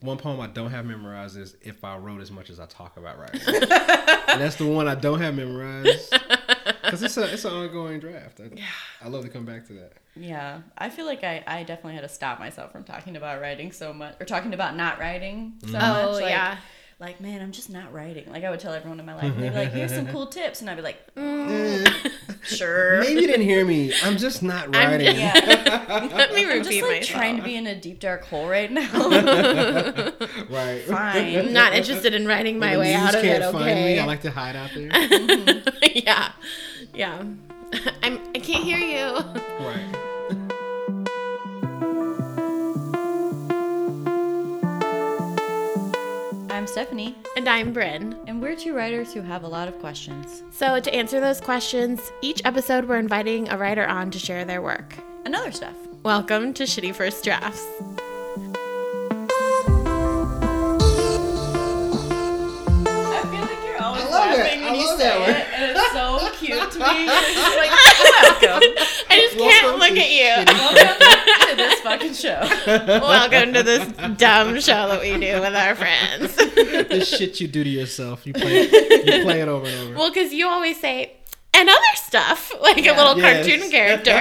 one poem I don't have memorized is "If I Wrote as Much as I Talk About Writing." and that's the one I don't have memorized because it's a it's an ongoing draft. I, I love to come back to that. Yeah, I feel like I, I definitely had to stop myself from talking about writing so much, or talking about not writing so mm-hmm. much. Oh, like, yeah. Like, man, I'm just not writing. Like, I would tell everyone in my life, and they'd be like, here's some cool tips. And I'd be like, mm, sure. Maybe you didn't hear me. I'm just not I'm writing. Yeah. Let me I'm just like myself. trying to be in a deep, dark hole right now. right. Fine. I'm Not interested in writing my way out of can't it. Find me. Okay. I like to hide out there. yeah, yeah. I'm. I can't hear you. right. Stephanie, And I'm Bryn. and we're two writers who have a lot of questions. So to answer those questions, each episode we're inviting a writer on to share their work. And other stuff. Welcome to Shitty First Drafts. I feel like you're always I love that. laughing I when you love say that it, and it's so cute to me. It's like, welcome I just can't Welcome look to at you. welcome to this fucking show. Welcome to this dumb show that we do with our friends. the shit you do to yourself. You play it, you play it over and over. well, because you always say, and other stuff, like a little Yes. cartoon character.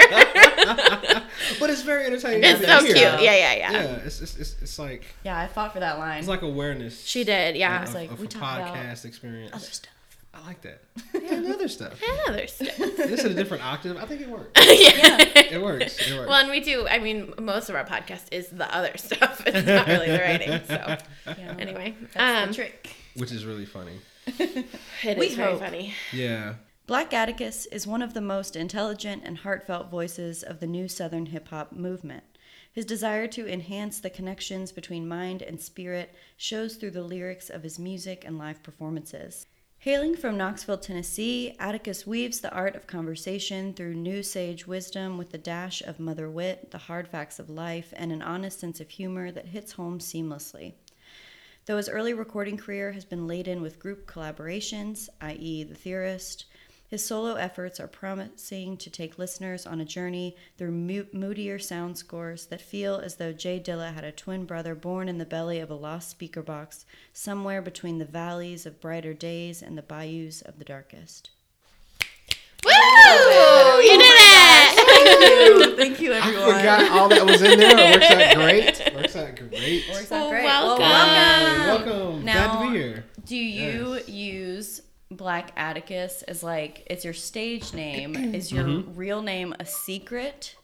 but it's very entertaining. it's so cute. Yeah, yeah, yeah. Yeah, it's, it's, it's, it's like Yeah, I fought for that line. it's like awareness. She did, yeah. Of, like, of we a talk about podcast experience. other stuff. I like that. Yeah, and other stuff. And other stuff. This is a different octave. I think it works. yeah. It works. It works. Well, and we do. I mean, most of our podcast is the other stuff. It's not really the writing. So, Yeah. anyway, That's um, the trick. Which is really funny. it We is very funny. Yeah. Black Atticus is one of the most intelligent and heartfelt voices of the new Southern hip hop movement. His desire to enhance the connections between mind and spirit shows through the lyrics of his music and live performances. Hailing from Knoxville, Tennessee, Atticus weaves the art of conversation through new sage wisdom with a dash of mother wit, the hard facts of life, and an honest sense of humor that hits home seamlessly. Though his early recording career has been laden with group collaborations, i.e., The Theorist, his solo efforts are promising to take listeners on a journey through mo- moodier sound scores that feel as though J Dilla had a twin brother born in the belly of a lost speaker box somewhere between the valleys of brighter days and the bayous of the darkest. Woo! You did oh it! Thank you, I everyone. forgot all that was in there. It works out great. Works out great. Works out great. welcome. Hey, welcome. welcome. Now- Glad to be here. Do you Yes. use Black Atticus is like it's your stage name? Is your Mm-hmm. real name a secret?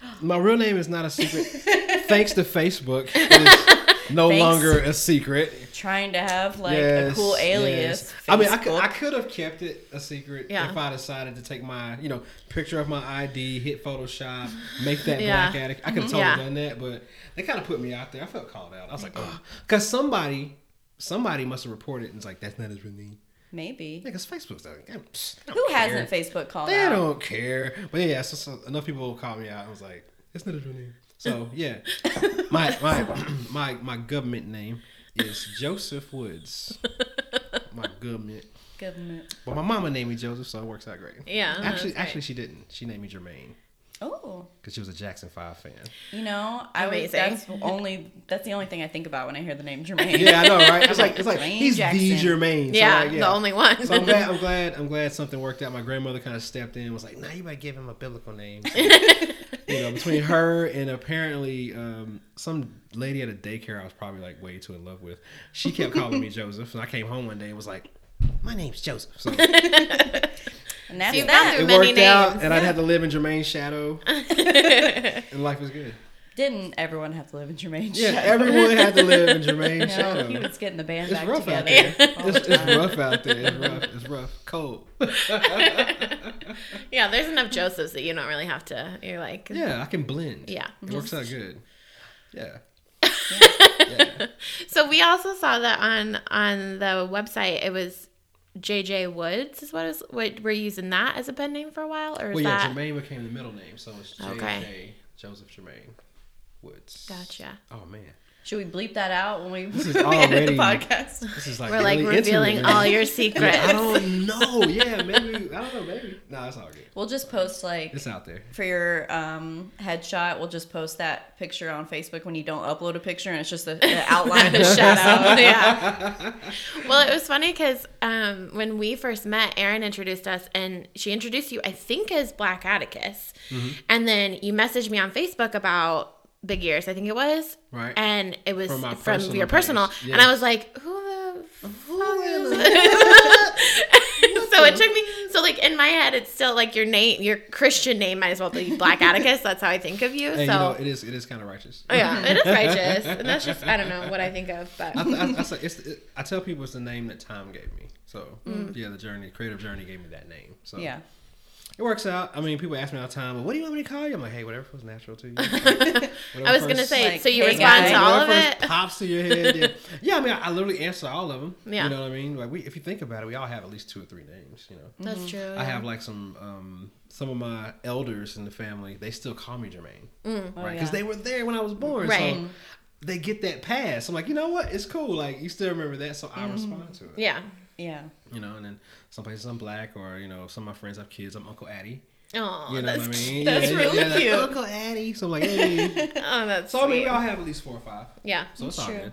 My real name is not a secret. Thanks to Facebook, it is no Thanks. longer a secret. Trying to have like Yes, a cool alias. yes. I mean, I could, I could have kept it a secret Yeah. if I decided to take my, you know, picture of my ID, hit Photoshop, make that Yeah. black attic. I could have totally Yeah. done that, but they kind of put me out there. I felt called out. I was like, oh, because somebody, somebody must have reported and was like, that's not his real name. Maybe. Because Facebook's like, they don't- psh, Who care. hasn't Facebook called They out? They don't care. But yeah, so, so enough people called me out. I was like, it's not a real name. So yeah, my my my my government name is Joseph Woods. My government. Government. But my mama named me Joseph, so it works out great. Yeah. Actually, actually, she didn't. She named me Jermaine Oh, because she was a Jackson Five fan. you know, I was, that's only that's the only thing I think about when I hear the name Jermaine. Yeah, I know, right? It's like it's like Jermaine he's Jackson. the Jermaine. So yeah, like, the only one. So I'm glad, I'm glad, I'm glad something worked out. My grandmother kind of stepped in, and was like, "Nah, you better give him a biblical name." So, you know, between her and apparently um, some lady at a daycare, I was probably like way too in love with. She kept calling me Joseph, and I came home one day and was like, "My name's Joseph." So it and that's you've that. gone through many worked out, names. and I'd have to live in Jermaine's shadow, and life was good. Didn't everyone have to live in Jermaine's Yeah, shadow? everyone had to live in You Jermaine's know, shadow. he was getting the band It's back rough out together. there. It's, it's rough out there. It's rough. It's rough. Cold. yeah, there's enough Josephs that you don't really have to. You're like, Yeah, I can blend. Yeah. It works out good. yeah Yeah. So we also saw that on on the website. It was JJ Woods is what is what we're using that as a pen name for a while, or is Well, yeah, that Jermaine became the middle name, so it's J.J. Okay. Joseph Jermaine Woods. gotcha? Oh man, Should we bleep that out when we, is we end already- the podcast? This is like We're like really revealing intimate, all your secrets. I don't know. Yeah, maybe. I don't know. Maybe. No, it's all good. We'll just post like It's out there. for your um, headshot. We'll just post that picture on Facebook when you don't upload a picture and it's just the, the outline, the shadow. yeah. Well, it was funny because um, when we first met, Erin introduced us, and she introduced you, I think, as Black Atticus, Mm-hmm. and then you messaged me on Facebook about Big Ears, I think it was, Right. And it was From from, personal your page. personal, Yeah. and I was like, who the fuck is so it took me so like in my head it's still like your name your christian name might as well be black atticus that's how i think of you Hey, so you know, it is. It is kind of righteous. Oh, yeah it is righteous and that's just i don't know what i think of but I, I, I, say it's, it, I tell people it's the name that time gave me. So Mm. yeah, the journey, creative journey, gave me that name. So Yeah. It works out. I mean, people ask me all the time, "Well, what do you want me to call you?" I'm like, "Hey, whatever feels natural to you." i was gonna say like, so you hey, respond guys. to all of it pops to your head. Yeah, yeah. I mean, I, I literally answer all of them. Yeah. you know what I mean. Like, we, if you think about it, we all have at least two or three names. You know, that's mm-hmm. true I have like some um, some of my elders in the family. They still call me Jermaine, mm. oh, right? Oh, Because yeah. they were there when I was born. Right. So they get that pass. I'm like, you know what? It's cool. Like you still remember that, so I mm-hmm. respond to it. yeah Yeah. You know, and then some places I'm black, or you know, some of my friends have kids. I'm Uncle Addie. oh You know that's, what I mean? that's Yeah, really yeah, like, cute Uncle Addie. So I'm like, hey. oh that's so I mean, sweet. we all have at least four or five. yeah So it's That's all true. good.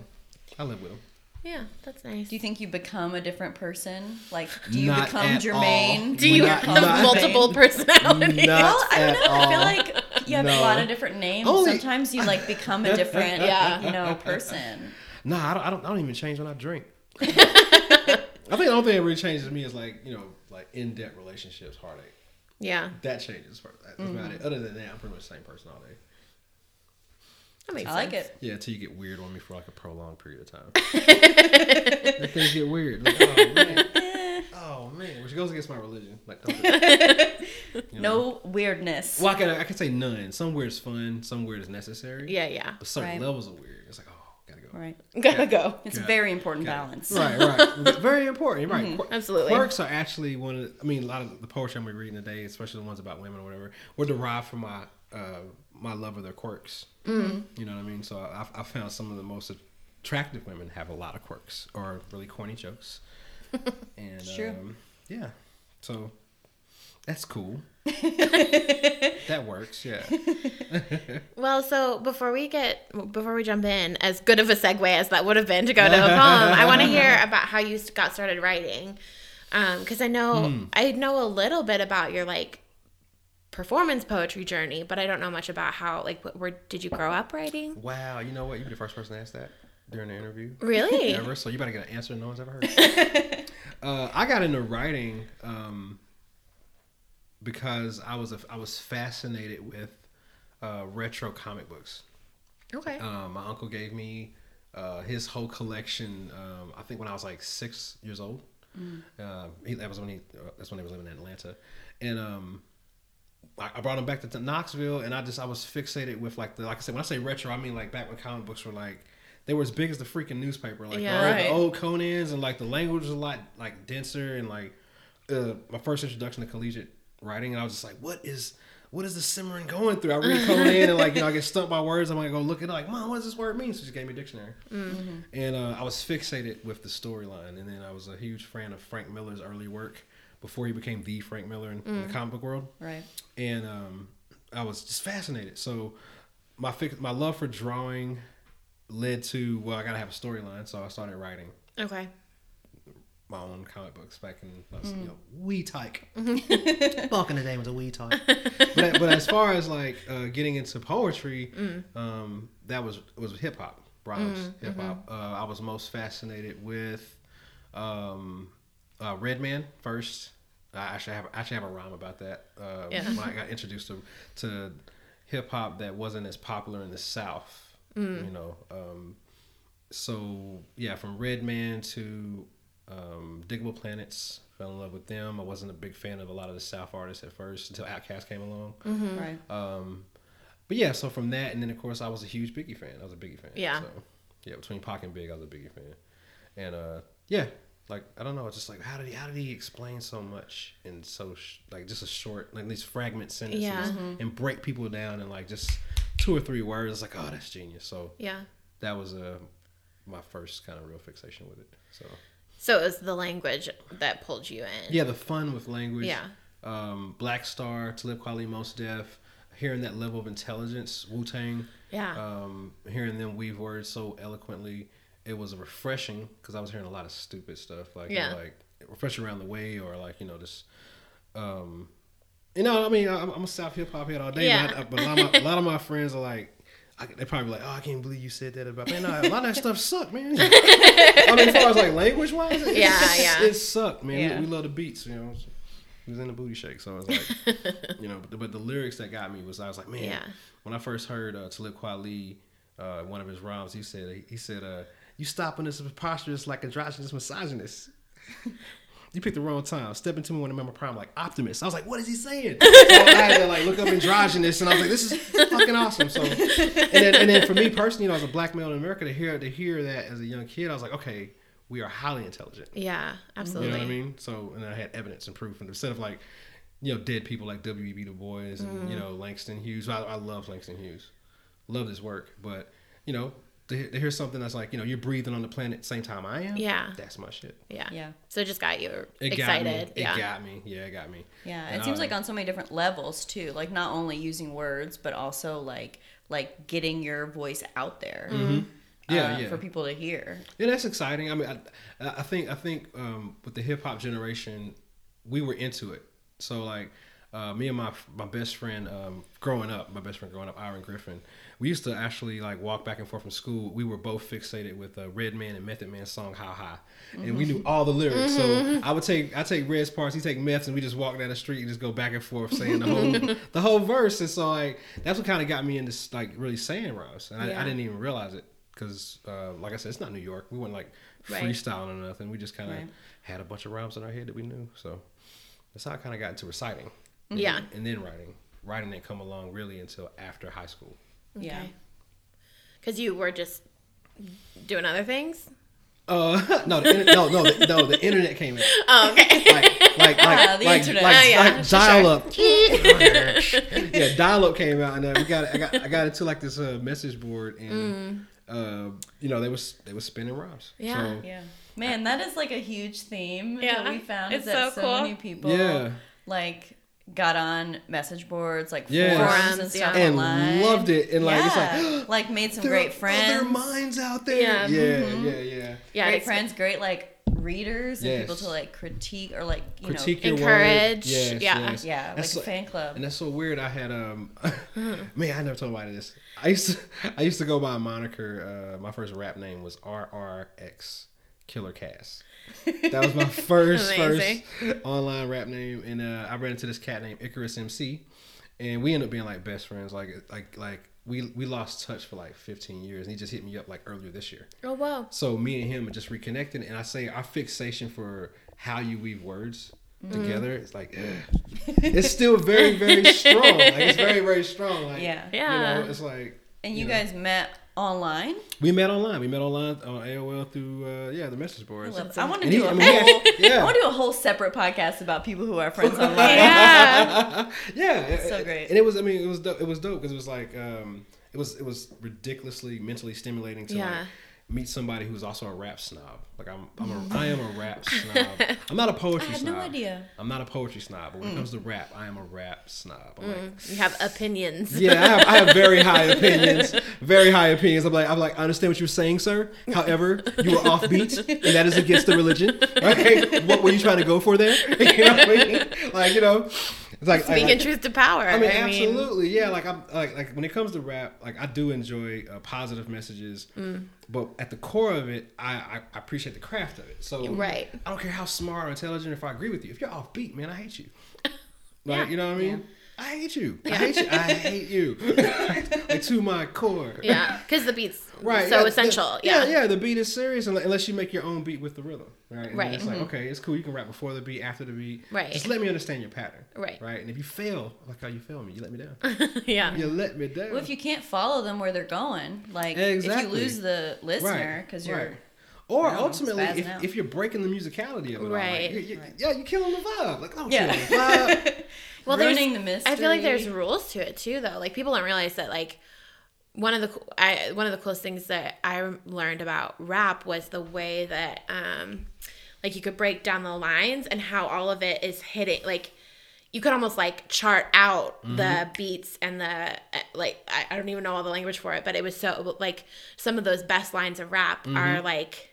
I live with them. yeah that's nice Do you think you become a different person? Like, do you Not become at Jermaine? all. do you Not- have not- multiple personalities Well, I don't at know. I feel like you have No. a lot of different names. Only- Sometimes you like become a different, Yeah. you know, person. No, I don't, I don't. I don't even change when I drink. I think the only thing that really changes me is like you know like in depth relationships, heartache. yeah That changes. That's Mm-hmm. it. Other than that, I'm pretty much the same person all day. that makes I like it. Yeah, until you get weird on me for like a prolonged period of time. then things get weird. Like, oh man, oh man, which goes against my religion. Like, don't do. You know? No weirdness. Well, I can I can say none. Some weird is fun. Some weird is necessary. yeah yeah But certain Right. levels of weird, it's like gotta go. Right. gotta go It's a Yeah. very important Okay. balance. Right, right. Very important. Right. Quir- Absolutely. Quirks are actually one of the, I mean, a lot of the poetry I'm gonna be reading today, especially the ones about women or whatever, were derived from my uh, my love of their quirks. Mm. You know what I mean? So I, I found some of the most attractive women have a lot of quirks or really corny jokes. And true. Um, yeah. So that's cool. that works. Yeah. Well, so before we get before we jump in, as good of a segue as that would have been to go to a poem, I want to hear about how you got started writing, because I know Hmm. I know a little bit about your like performance poetry journey, but I don't know much about how like wh- where did you grow up writing? Wow. You know what? You'd be the first person to ask that during the interview. Really? ever. So you better get an answer no one's ever heard. uh, I got into writing um, because I was a, I was fascinated with uh, retro comic books. Okay. Um, my uncle gave me uh, his whole collection. Um, I think when I was like six years old. Uh, he, that was when he. Uh, that's when they was living in Atlanta, and um, I, I brought him back to, Knoxville, and I just I was fixated with like the like I said when I say retro, I mean like back when comic books were like they were as big as the freaking newspaper, like Yeah. the, old, Right. the old Conan's, and like the language was a lot like denser, and like uh, my first introduction to collegiate writing, and I was just like, what is what is the simmering going through? I read Conan and like you know I get stumped by words. I'm gonna go look it up. Like, mom, what does this word mean? So she gave me a dictionary, and uh, I was fixated with the storyline. And then I was a huge fan of Frank Miller's early work before he became the Frank Miller in, in the comic book world. Right. And um, I was just fascinated. So my fix- my love for drawing led to well, I gotta have a storyline. So I started writing okay. My own comic books back in I was, you know, wee tyke. Back in the day was a wee tyke. but but as far as like uh, getting into poetry, um, that was was hip hop, Bronx hip hop. Uh, I was most fascinated with um, uh, Redman first. I actually have I actually have a rhyme about that. Uh, Yeah. When I got introduced to to hip hop that wasn't as popular in the South, you know. Um, so yeah, from Redman to um, Diggable Planets, fell in love with them. I wasn't a big fan of a lot of the South artists at first until Outkast came along. Right. Um, but yeah, so from that, and then of course I was a huge Biggie fan. I was a Biggie fan. Yeah. So yeah, between Pac and Big, I was a Biggie fan, and uh, yeah, like I don't know, it's just like how did he how did he explain so much in so sh- like just a short like these fragment sentences Yeah. and break people down in like just two or three words? It's like oh that's genius. So Yeah. that was uh, my first kind of real fixation with it. So So it was the language that pulled you in. yeah, the fun with language. Yeah. Um, Black Star, Talib Kweli, Mos Def, hearing that level of intelligence, Wu Tang. Yeah. Um, hearing them weave words so eloquently, it was refreshing because I was hearing a lot of stupid stuff like you know, like refreshing around the way or like you know just. Um, you know, I mean, I'm, I'm a South hip hop head all day, Yeah. but, I, but a, lot my, a lot of my friends are like, I, they probably like, oh, I can't believe you said that about man. A lot of that stuff sucked, man. I mean, as far as like language wise, it, Yeah, yeah. it sucked, man. Yeah. We, we love the beats, you know. He was in the booty shake, so I was like, you know. But the, but the lyrics that got me was I was like, man. Yeah. When I first heard uh, Talib Kweli, uh, one of his rhymes, he said he said, uh, "You stopping this preposterous like androgynous misogynist." You picked the wrong time. Step into me when I'm in my prime, like optimist. I was like, "What is he saying?" So I had to like look up androgynous, and I was like, "This is fucking awesome." So, and then, and then for me personally, you know, as a black male in America, to hear to hear that as a young kid, I was like, "Okay, we are highly intelligent." Yeah, absolutely. You know what I mean? So, and I had evidence and proof, and instead of like, you know, dead people like W.E.B. Du Bois and Mm-hmm. you know Langston Hughes. I, I love Langston Hughes, love his work, but you know, to, hear- to hear something that's like, you know, you're breathing on the planet same time I am. Yeah. that's my shit. Yeah. Yeah. So it just got you It excited. got me. yeah. It got me. Yeah, it got me. Yeah, And it seems I- like on so many different levels too. Like not only using words, but also like like getting your voice out there. Mm-hmm. Yeah, uh, yeah. for people to hear. Yeah, that's exciting. I mean, I, I think I think um, with the hip hop generation, we were into it. So like, uh, me and my my best friend um, growing up, my best friend growing up, Aaron Griffin, we used to actually like walk back and forth from school. We were both fixated with uh, Redman and Method Man's song "How High," and we knew all the lyrics. So I would take I take Red's parts, he take Meth's, and we just walk down the street and just go back and forth saying the whole the whole verse. And so like that's what kind of got me into like really saying rhymes, and I, Yeah. I didn't even realize it because uh, like I said, it's not New York. We weren't like Right. freestyling or nothing. We just kind of Right. had a bunch of rhymes in our head that we knew. So that's how I kind of got into reciting. Yeah. And then writing. Writing didn't come along really until after high school. Yeah. Because you were just doing other things. Uh, no, the, inter- no, no, the, no, the internet came in. Oh, okay. Like, like, like, the like, internet. like, Oh, yeah, like for dial up. yeah, dial up came out, and uh, we got, I got, I got into like this uh, message board, and uh, you know, they was they was spinning rhymes. Yeah. So, Yeah. Man, that is like a huge theme Yeah, that we found. it's is that so so, cool. many people Yeah. like got on message boards, like Yeah. forums, Forums, and stuff yeah. and online. loved it, and like yeah. it's like. like made some great are friends. Other minds out there. Yeah. Yeah, Mm-hmm. yeah, yeah. Yeah. great it's- friends, great like readers and people to like critique or like you Critique know Encourage, Word. Yes, yeah. yes. yeah, like That's a so- fan club. And that's so weird. I had um, man, I never told anybody this. I used to, I used to go by a moniker. Uh, my first rap name was RRX Killer Cast. That was my first first online rap name, and uh, I ran into this cat named Icarus MC, and we ended up being like best friends. Like like like we we lost touch for like 15 years, and he just hit me up like earlier this year. Oh, wow. So me and him are just reconnected, and I say our fixation for how you weave words Mm-hmm. together. It's like ugh. it's still very very strong. Like it's very very strong. Like Yeah. Yeah. you know, it's like and you know. guys met online. we met online. We met online on AOL through uh, yeah the message I, boards. love- I want to do he- a I mean, whole. yeah. I want to do a whole separate podcast about people who are friends online. Yeah. yeah, So it- great. And it was I mean it was dope. it was dope because it was like um it was it was ridiculously mentally stimulating to Yeah. like meet somebody who's also a rap snob. Like I'm, I'm a, I am a rap snob. I'm not a poetry I had snob. no idea. I'm not a poetry snob, but when it mm. comes to rap, I am a rap snob. I'm like, mm, You have opinions. yeah, I have, I have very high opinions. Very high opinions. I'm like, I'm like, I understand what you're saying, sir. However, you were offbeat, and that is against the religion. Right? What were you trying to go for there? You know what I mean? Like, you know, it's like Speaking like, truth to power. I mean, absolutely, yeah. Like I'm like like when it comes to rap, like I do enjoy uh, positive messages, Mm. but at the core of it, I, I I appreciate the craft of it. So Right. I don't care how smart or intelligent. If I agree with you, if you're offbeat, man, I hate you. Right? Yeah. You know what I mean? I hate you. I hate you. I hate you. like to my core. Yeah, because the beat's Right. so yeah, essential. the- yeah. yeah. The beat is serious unless you make your own beat with the rhythm. Right. And Right. It's like mm-hmm. okay, it's cool. You can rap before the beat, after the beat. Right. Just let me understand your pattern. Right. Right. And if you fail, like how you fail me, you let me down. yeah. you let me down. Well, if you can't follow them where they're going, like if you lose the listener because you're Right. Or I ultimately, if, out. if you're breaking the musicality of it, all, Right. like, you- you- yeah, you're killing the vibe. Like, don't Yeah. kill the vibe. Well, ruining the mystery. I feel like there's rules to it too, though. Like people don't realize that, like one of the I one of the coolest things that I learned about rap was the way that um like you could break down the lines and how all of it is hitting like you could almost like chart out the beats and the uh, like I, I don't even know all the language for it but it was so like some of those best lines of rap are like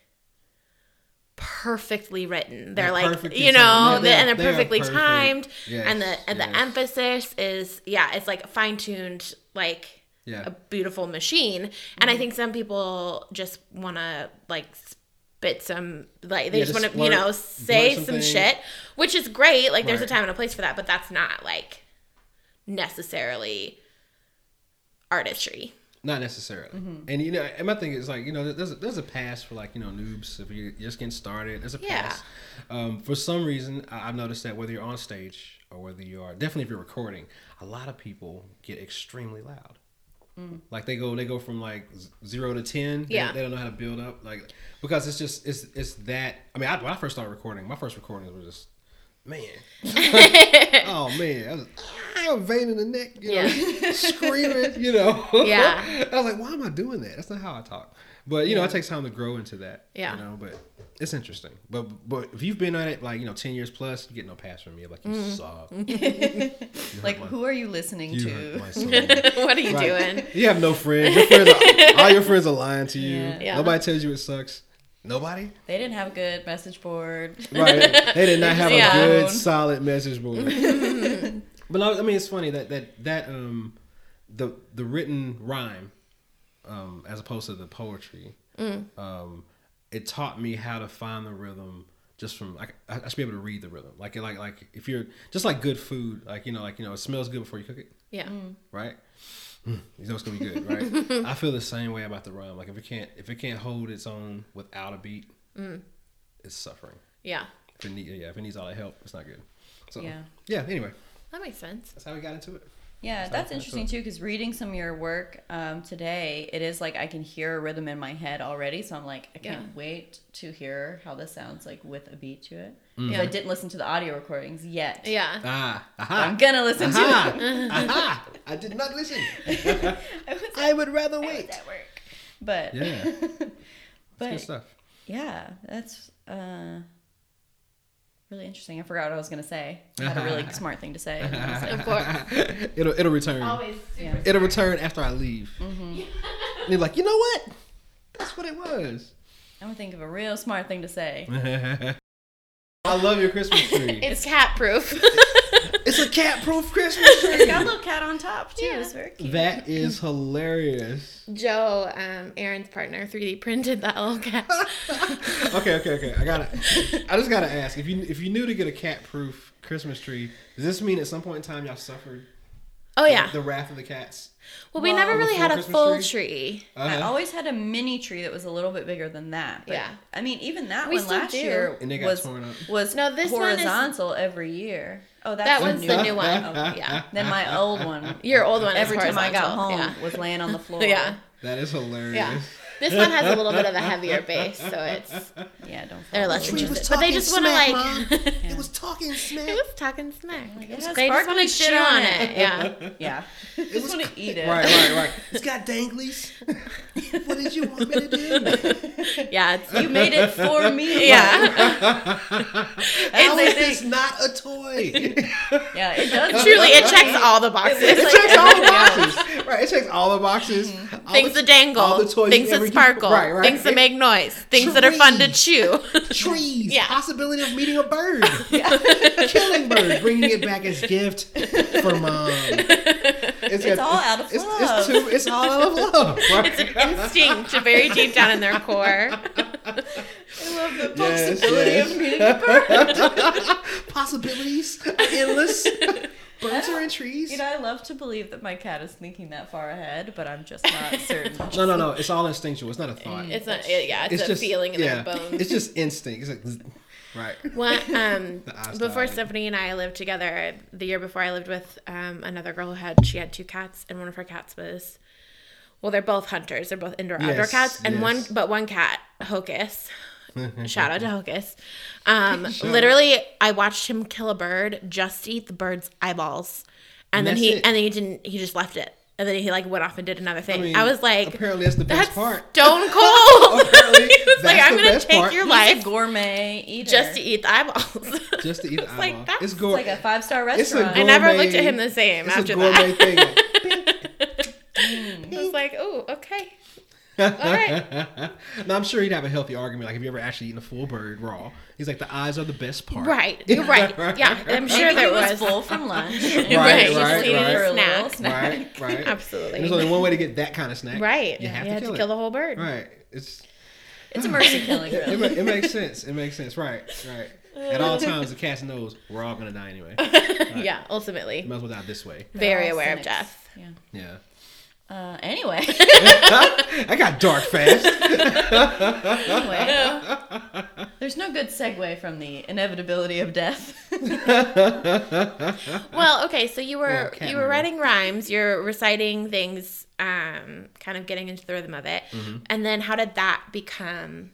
perfectly written. They're They're like you know Yeah, and they're they perfectly perfect. timed. Yes, and the and the emphasis is yeah it's like fine-tuned like Yeah. a beautiful machine. And i mm-hmm. think some people just want to like spit some like they Yeah, just just want to you know say some some shit which is great. Like there's a time and a place for that but that's not like necessarily artistry Not necessarily. Mm-hmm. And you know, and my thing is like you know, there's a, there's a pass for like you know noobs if you're just getting started. There's a Yeah. pass. Um, for some reason, I- I've noticed that whether you're on stage or whether you are definitely if you're recording, a lot of people get extremely loud. Like they go they go from like zero to ten. They- Yeah. They, don't know how to build up like because it's just it's it's that. I mean, I, when I first started recording, my first recordings were just. Man, oh man, I was, I vein in the neck, you know, Yeah. screaming, you know. Yeah. I was like, why am I doing that? That's not how I talk. But you know, it takes time to grow into that. Yeah. You know, but it's interesting. But but if you've been on it like you know ten years plus, you get no pass from me. Like you Mm-hmm. suck. Like, who are you listening You to? hurt my soul. what are you Right. doing You have no friends. Your friends are, all your friends are lying to you. Yeah. Yeah. Nobody tells you it sucks. Nobody. They didn't have a good message board. Right. They did not have Yeah. a good solid message board. but I I mean, it's funny that that that um the the written rhyme um as opposed to the poetry um it taught me how to find the rhythm just from like I, I should be able to read the rhythm like like like if you're just like good food like you know like you know it smells good before you cook it yeah right? Mm, you know it's gonna be good, right? I feel the same way about the rhyme. Like if it can't if it can't hold its own without a beat, it's suffering. yeah If it need, yeah, if it needs all the help, it's not good. So Yeah. yeah. Anyway, that makes sense that's how we got into it. Yeah, So that's that's interesting what- too. Because reading some of your work um, today, it is like I can hear a rhythm in my head already. So I'm like, I can't Yeah. wait to hear how this sounds like with a beat to it. Mm. 'Cause Yeah. I didn't listen to the audio recordings yet. yeah Ah, I'm gonna listen to aha, it. aha! I did not listen. I was I would rather I was wait. at work, but Yeah, good but stuff. yeah, that's uh, really interesting. I forgot what I was gonna say. I had a really smart thing to say. and I was like, of course it'll it'll return. always super It'll return after I leave. Mm-hmm. And you're like, you know what? That's what it was. I'm gonna think of a real smart thing to say. I love your Christmas tree. it's cat proof It's a cat-proof Christmas tree. It's got a little cat on top too. Yeah. It's very cute. That is hilarious. joe um aaron's partner 3d printed that little cat Okay, okay, okay. I gotta. I just gotta ask if you if you knew to get a cat-proof Christmas tree, does this mean at some point in time y'all suffered oh yeah the wrath of the cats? well we Well, never really had a Christmas full tree? tree, I Uh-huh. always had a mini tree that was a little bit bigger than that. But, Yeah. I mean, even that We one last do. year And they got was torn up. was No, this one is- horizontal every year. Oh, that's that the one's new the new one Okay. yeah Then my old one. your old one Every time I got home, yeah. was laying on the floor. yeah That is hilarious. yeah this one has a little bit of a heavier base so it's Yeah, don't. they're less over. interested but they just want to like It was talking smack. it was talking smack Like, It has they just want to shit on on it. it yeah Yeah. just want to eat it. Right, right, right. It's got danglies. what did you want me to do? yeah it's You made it for me. yeah How is this not a toy? Yeah, it does. truly it checks all the boxes It checks all the boxes. Right, it checks all the boxes. Mm-hmm. All things the, that dangle, all the toys things you ever that get- sparkle, Right, right. things that make noise, things that are fun to chew. trees. Yeah. Possibility of meeting a bird. Killing bird. Bringing it back as gift for mom. It's, It's all out of it's, love. It's, too, it's all out of love. Right? it's an instinct very deep down in their core. I love the possibility yes. of meeting a bird. Possibilities endless. Birds are in trees. You know, I love to believe that my cat is thinking that far ahead, but I'm just not certain. no, no, no. It's all instinctual. It's not a thought. It's a it- yeah, it's, a feeling in yeah, their bones. It's just instinct. It's like, right. One, um, before died. Stephanie and I lived together, the year before I lived with um, another girl who had she had two cats, and one of her cats was, well, they're both hunters. They're both indoor outdoor Yes, cats, and one but one cat, Hocus. Shout out to Hocus. Um, literally, I watched him kill a bird just eat the bird's eyeballs, and, And then he it. and then he didn't. He just left it. and then he like went off and did another thing. I, mean, was like, apparently that's the best that's part. stone cold. Apparently, He was like, I'm gonna take part. your He's life a gourmet eater. just to eat the eyeballs. Just to eat the It's like, eyeball. that's it's It's gourmet. like a five star It's a restaurant. I never looked at him the same it's after a gourmet that. thing. Like, I was like, oh, okay. Right. now I'm sure he'd have a healthy argument. Like, have you ever actually eaten a full bird raw? He's like, the eyes are the best part. Right. You're right. Yeah, I'm sure Maybe there was was. full from lunch. Right, Right, you right, just needed right. a For a snack. snack. Right, right. Absolutely. And there's only one way to get that kind of snack. Right. You have you to had kill to it. kill the whole bird. Right. It's It's a mercy killing, it, really. ma- it makes sense. It makes sense. Right. Right. At all times, the cat knows we're all gonna die anyway. Yeah, ultimately. You Might as well die this way. Very They're all aware of cynics. death. Yeah. Yeah. Uh, anyway. I got dark fast. anyway. There's no good segue from the inevitability of death. Well, okay, so you were Well, you were writing rhymes, you're reciting things, um, kind of getting into the rhythm of it, Mm-hmm. and then how did that become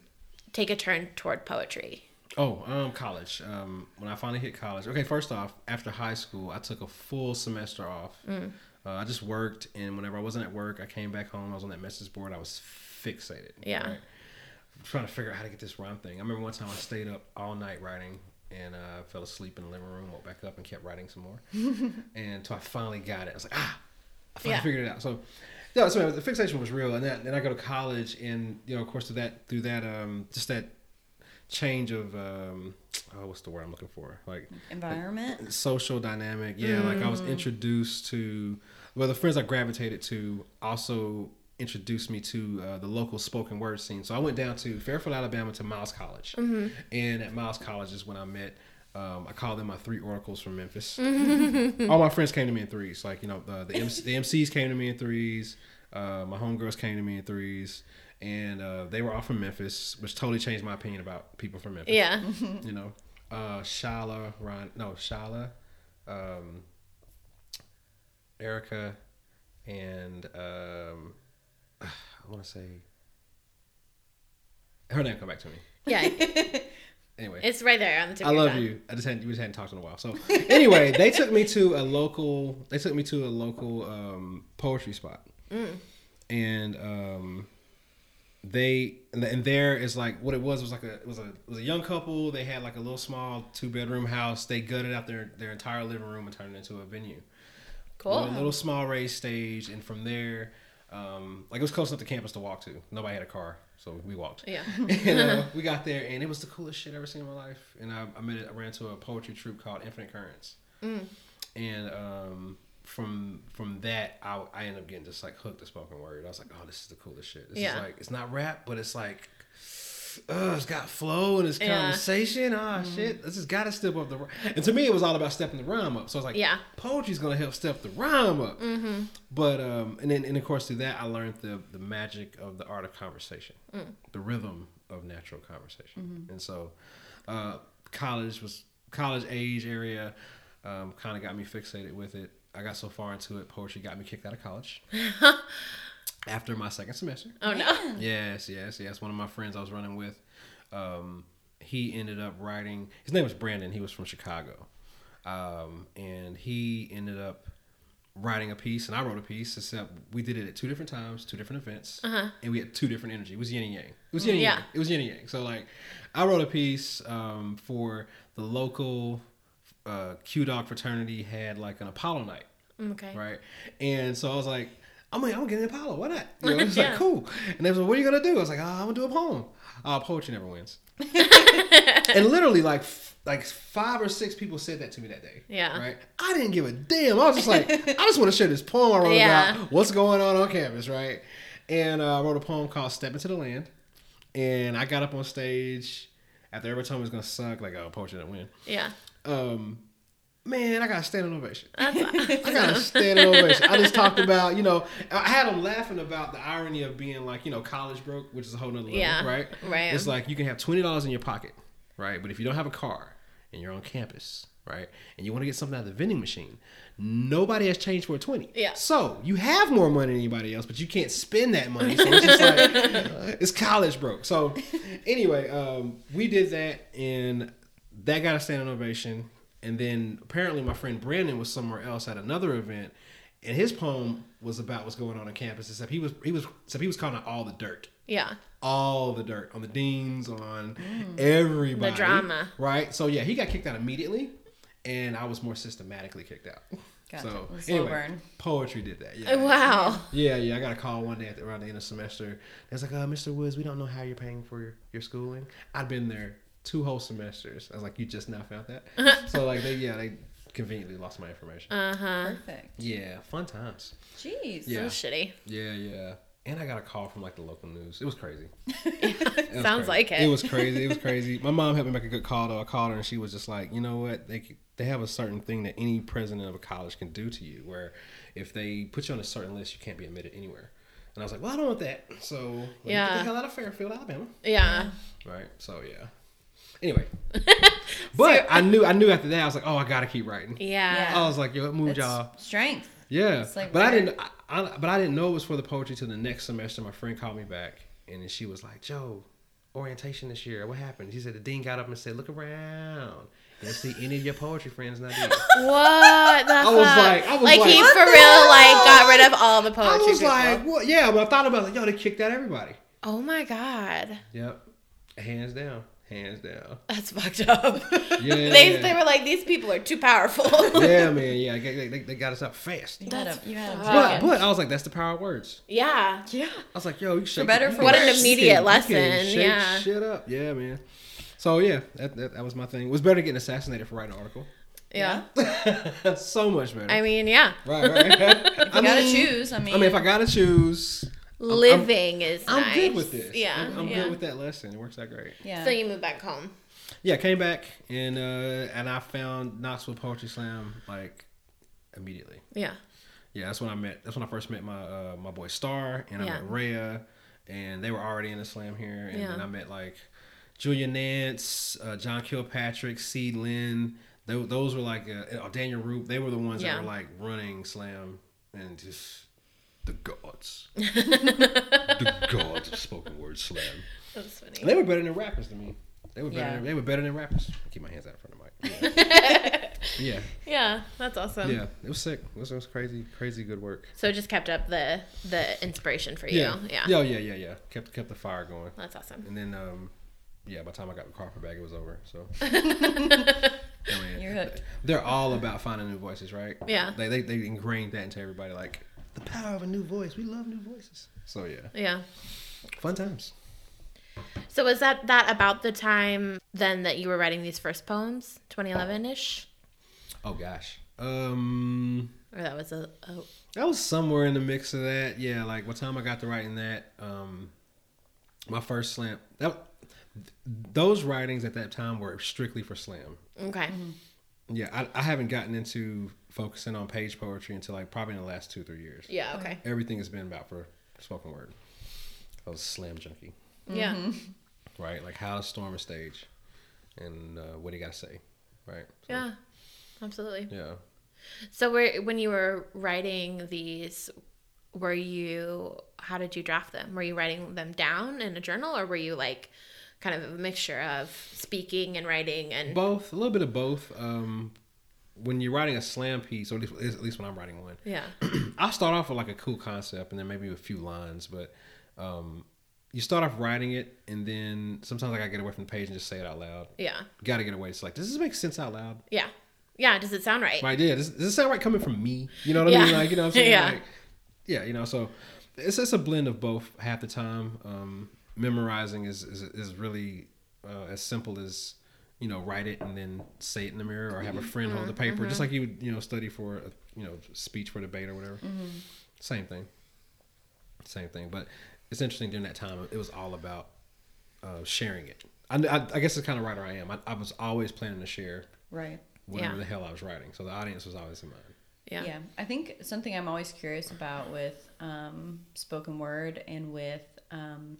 take a turn toward poetry? Oh, um, college. Um, when I finally hit college. Okay, first off, after high school, I took a full semester off. Mm. Uh, I just worked, and whenever I wasn't at work, I came back home. I was on that message board. I was fixated. Yeah. Trying to figure out how to get this rhyme thing. I remember one time I stayed up all night writing, and uh, fell asleep in the living room. Woke back up and kept writing some more, and until I finally got it. I was like, ah, I finally Yeah. figured it out. So, yeah, so the fixation was real, and then then I go to college, and you know, of course, through that through that um, just that change of um, oh, what's the word I'm looking for? Like Environment. social dynamic. Yeah, like I was introduced to well, the friends I gravitated to also introduced me to uh, the local spoken word scene. So I went down to Fairfield, Alabama, to Miles College, and at Miles College is when I met. Um, I call them my three oracles from Memphis. All my friends came to me in threes. Like you know, the the, MC, the MCs came to me in threes. Uh, my homegirls came to me in threes, and uh, they were all from Memphis, which totally changed my opinion about people from Memphis Yeah. you know, uh, Shala, Ron, no, Shala, um, Erica, and um, I want to say her name come back to me. Yeah. Anyway, It's right there on the tip I love you. I just hadn't, we just hadn't talked in a while. So anyway, they took me to a local. They took me to a local um, poetry spot, and um, they and, there is like what it was was like a it was a it was a young couple. They had like a little small two bedroom house. They gutted out their their entire living room and turned it into a venue. Cool. A little small raised stage, and from there, um, like it was close enough to campus to walk to. Nobody had a car, so we walked. Yeah. and uh, we got there, and it was the coolest shit I've ever seen in my life. And I, I met. I ran to a poetry troupe called Infinite Currents, and um, from from that, I, I ended up getting just like hooked to spoken word. I was like, oh, this is the coolest shit. This Yeah. is like it's not rap, but it's like. Uh, it's got flow and it's Yeah. conversation. Ah, shit. This has got to step up the. And to me, it was all about stepping the rhyme up. So I was like, Yeah. poetry's gonna help step the rhyme up. But um, and then and of course through that I learned the the magic of the art of conversation, the rhythm of natural conversation. And so, uh, college was college age area, um, kind of got me fixated with it. I got so far into it, poetry got me kicked out of college. After my second semester, Oh no. Yes, yes, yes. One of my friends I was running with, um, he ended up writing. His name was Brandon. He was from Chicago, um, and he ended up writing a piece, and I wrote a piece. Except we did it at two different times, two different events, and we had two different energy. It was yin and yang. It was yin and Yeah. yang. It was yin and yang. So like, I wrote a piece um, for the local uh, Q Dog fraternity had like an Apollo night Okay. right? And so I was like, I'm like, I'm gonna get an Apollo. Why not? You know, it's Yeah. like cool. And they was like, What are you gonna do? I was like, oh, I'm gonna do a poem. Uh, poetry never wins. and literally, like, f- like five or six people said that to me that day. Yeah. Right. I didn't give a damn. I was just like, I just want to share this poem I wrote Yeah. about what's going on on campus, right? And uh, I wrote a poem called "Step Into the Land," and I got up on stage after every time it was gonna suck. Like, oh, poetry didn't win. Yeah. Um, man, I got a standing ovation. I got a standing ovation. I just talked about, you know, I had them laughing about the irony of being like, you know, college broke, which is a whole nother level, Yeah, right? right. It's like you can have twenty dollars in your pocket, right? But if you don't have a car and you're on campus, right, and you want to get something out of the vending machine, nobody has changed for a twenty. Yeah. So you have more money than anybody else, but you can't spend that money. So it's just like it's college broke. So anyway, um, we did that, and that got a standing ovation. And then apparently my friend Brandon was somewhere else at another event, and his poem was about what's going on on campus. Except he was he was except he was calling out all the dirt, Yeah. all the dirt on the deans, on everybody, The drama. right? So yeah, he got kicked out immediately, and I was more systematically kicked out. Gotcha. So anyway, burn. poetry did that. Yeah. Wow. Yeah, yeah. I got a call one day at the, around the end of semester. Was like, uh, Mr. Woods, we don't know how you're paying for your, your schooling. I'd been there two whole semesters. I was like, you just now found that? so, like, they, yeah, they conveniently lost my information. Uh huh. Perfect. yeah, fun times. Jeez. Yeah. So shitty. Yeah, yeah. And I got a call from, like, the local news. It was crazy. It was Sounds crazy. like it. It was crazy. It was crazy. My mom helped me make a good call, though. I called her, and she was just like, you know what? They they have a certain thing that any president of a college can do to you, where if they put you on a certain list, you can't be admitted anywhere. And I was like, well, I don't want that. So let me get the hell out of Fairfield, Alabama. Yeah. Right. So yeah. Anyway, but I knew I knew after that I was like, oh, I gotta keep writing. Yeah. I was like, yo, it moved It's y'all. strength. Yeah, It's like but I didn't. I, I, but I didn't know it was for the poetry till the next semester. My friend called me back, and then she was like, "Joe, orientation this year. What happened?" She said the dean got up and said, "Look around. You don't see any of your poetry friends not here." What the I was like- I was like, like, he for the real, like, got rid of all the poetry. I was people. like, "What?" Yeah, but I thought about it. Like, yo, they kicked out everybody. oh my god, Yep, hands down, hands down. that's fucked up. Yeah, they they were like, these people are too powerful. yeah, man. Yeah, they, they, they got us up fast. You had a, you had a. But but I was like, that's the power of words. yeah. yeah. I was like, yo, you shake better, for What an you can- immediate you lesson, can shake yeah. shit up, yeah, man. So yeah, that, that that was my thing. It was better getting assassinated for writing an article. Yeah. so much better. I mean, yeah. right, right. I You gotta mean- choose. I mean, I mean, if I gotta choose, Living is I'm nice. good with this. Yeah. I'm, I'm yeah. good with that lesson. It works out great. yeah. So you moved back home. Yeah, came back and uh and I found Knoxville Poetry Slam like immediately. Yeah. Yeah, that's when I met. That's when I first met my uh, my boy Star, and I Yeah. met Rhea, and they were already in the slam here. And Yeah. then I met like Julia Nance, uh, John Kilpatrick, Seed Lynn. Those, those were like uh, uh, Daniel Roop. They were the ones Yeah. that were like running slam and just the gods, the gods of spoken word slam. That's funny. They were better than rappers to me. They were better. Yeah. Than, they were better than rappers. Keep my hands out in front of the mic. Yeah, yeah, Yeah, that's awesome. yeah. It was sick. It was, it was crazy, crazy good work. So it just kept up the the inspiration for you. Yeah. Yeah. Yeah, yeah, yeah, yeah. Kept kept the fire going. That's awesome. And then um yeah, by the time I got the Crawford bag it was over. So I mean, You're hooked. They're all about finding new voices, right? Yeah. They they, they ingrained that into everybody like the power of a new voice. We love new voices. So yeah. Yeah. Fun times. So was that that about the time then that you were writing these first poems, 2011 ish, Oh gosh. Um or that was a, a that was somewhere in the mix of that. Yeah, like what time I got to writing that, um my first slam that those writings at that time were strictly for slam. okay. Yeah, I, I haven't gotten into focusing on page poetry until like probably in the last two three years. Yeah. Okay. Everything has been about for spoken word. I was a slam junkie, Yeah. right? Like how to storm a stage, and uh, what do you got to say, right? So, Yeah. Absolutely. yeah. So where when you were writing these, were you how did you draft them? Were you writing them down in a journal, or were you like kind of a mixture of speaking and writing and Both, a little bit of both. Um, when you're writing a slam piece, or at least, at least when I'm writing one, yeah. I'll start off with like a cool concept and then maybe a few lines, but um, you start off writing it, and then sometimes I get away from the page and just say it out loud. Yeah. Got to get away. It's like, does this make sense out loud? Yeah. Yeah. Does it sound right? My idea. Does, does it sound right coming from me? You know what I mean? Like, you know what I'm saying? Yeah. Like, yeah, you know, so it's it's a blend of both half the time. Um, memorizing is, is, is really uh, as simple as, you know, write it and then say it in the mirror or have a friend hold the paper, just like you would, you know, study for, a, you know, speech for debate or whatever. Same thing. Same thing. But it's interesting during that time, it was all about uh, sharing it. I, I, I guess it's kind of writer I am. I, I was always planning to share Right. whatever Yeah. the hell I was writing. So the audience was always in mind. Yeah. Yeah. I think something I'm always curious about with um, spoken word and with um,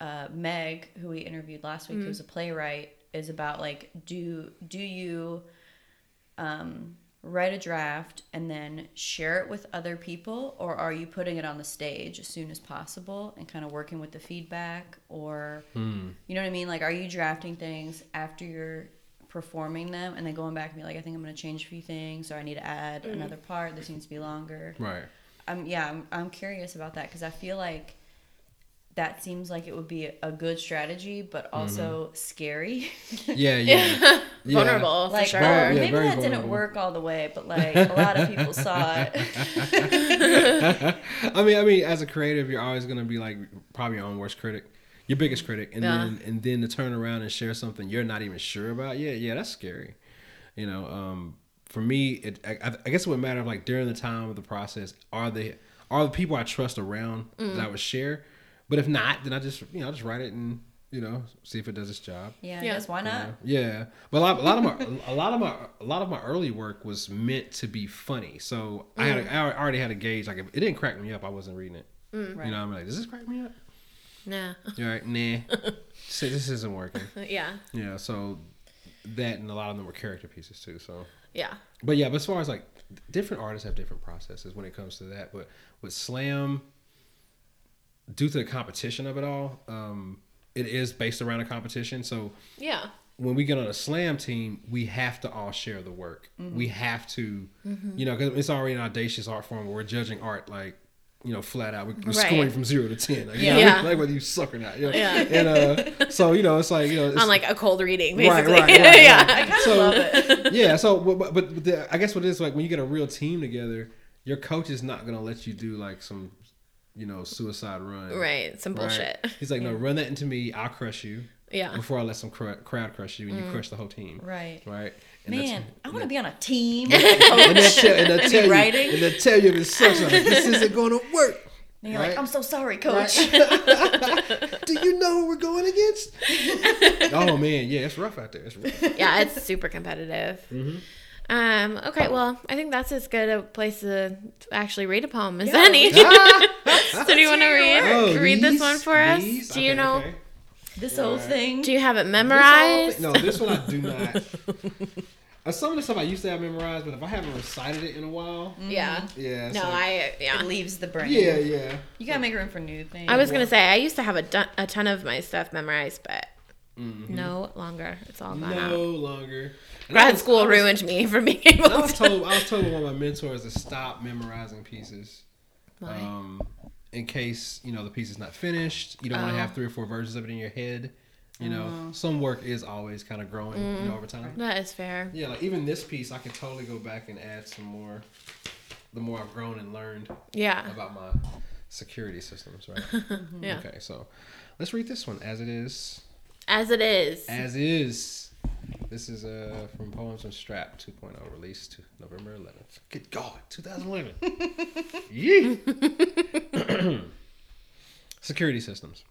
uh, Meg, who we interviewed last week, who's a playwright, is about like do do you um, write a draft and then share it with other people, or are you putting it on the stage as soon as possible and kind of working with the feedback, or you know what I mean? Like, are you drafting things after you're performing them and then going back and be like, I think I'm gonna change a few things, or I need to add another part. This needs to be longer. Right. I'm yeah, I'm, I'm curious about that because I feel like that seems like it would be a good strategy, but also scary. Yeah, yeah. yeah. Vulnerable like, sure. well, Yeah, maybe very that didn't work all the way, but like a lot of people saw it. I mean, I mean, as a creative, you're always gonna be like probably your own worst critic, your biggest critic, and Yeah. then and then to turn around and share something you're not even sure about. Yeah, yeah, that's scary. You know, um, for me, it I, I guess it would matter like during the time of the process, are they are the people I trust around that I would share, but if not, then I just you know I just write it and you know see if it does its job. Yeah, I Yeah. why not? Yeah, but a lot, a lot of my a lot of my a lot of my early work was meant to be funny. So I had a, mm. I already had a gauge. Like if it didn't crack me up, I wasn't reading it. Mm. Right. You know, I'm like, does this crack me up? Nah. You're like, nah. Say this isn't working. Yeah. Yeah, so that and a lot of them were character pieces too. So, Yeah. but yeah, but as far as like different artists have different processes when it comes to that. But with slam, due to the competition of it all, um, it is based around a competition. So Yeah. when we get on a slam team, we have to all share the work. We have to, you know, because it's already an audacious art form. Where we're judging art like, you know, flat out. We're, we're Right. scoring from zero to ten. Like, you Yeah. know, Yeah. like whether you suck or not. You know? Yeah. And uh, so you know, it's like you know, it's, On like a cold reading, Right, basically. right, right, yeah. right. I kind of So- love it. yeah. So, but, but, but the, I guess what it is like when you get a real team together, your coach is not gonna let you do like some, you know, suicide run. Right. Some Right? bullshit. He's like, no, run that into me. I'll crush you. Yeah. Before I let some cr- crowd crush you, and you crush the whole team. Right. Right. And Man, I want to be on a team. and they'll tell, and they'll And tell you, writing. and they'll tell you if it sucks. Like, this isn't going to work. And you're Right. like, I'm so sorry, coach. Do you know who we're going against? oh man, yeah, it's rough out there. It's rough. yeah, it's super competitive. Mm-hmm. Um, okay, well, I think that's as good a place to actually read a poem as Yeah. any. Ah! So do you want to read Oh, read this one for us? these? Do you Okay, know? okay. This whole thing. Do you have it This whole memorized? thing- No, this one I do not. Uh, Some of the stuff I used to have memorized, but if I haven't recited it in a while, Yeah. yeah. No, like- I yeah. It leaves the brain. Yeah, yeah. You gotta make room for new things. I was gonna say I used to have a, ton a ton of my stuff memorized, but Mm-hmm. no longer. It's all gone No out. longer. And Grad was- school was- ruined me from being able I was to. told I was told by one of my mentors to stop memorizing pieces. Why? Um, in case you know the piece is not finished, you don't want Oh. to have three or four versions of it in your head. You know, some work is always kind of growing you Mm. know, over time. That is fair. Yeah, like even this piece, I could totally go back and add some more. The more I've grown and learned Yeah. about my security systems, right? Yeah. Okay, so let's read this one as it is. As it is. As is. This is uh, from Poems on Strap 2.0, released to November 11th. Good God, 2011. Yee. Security systems.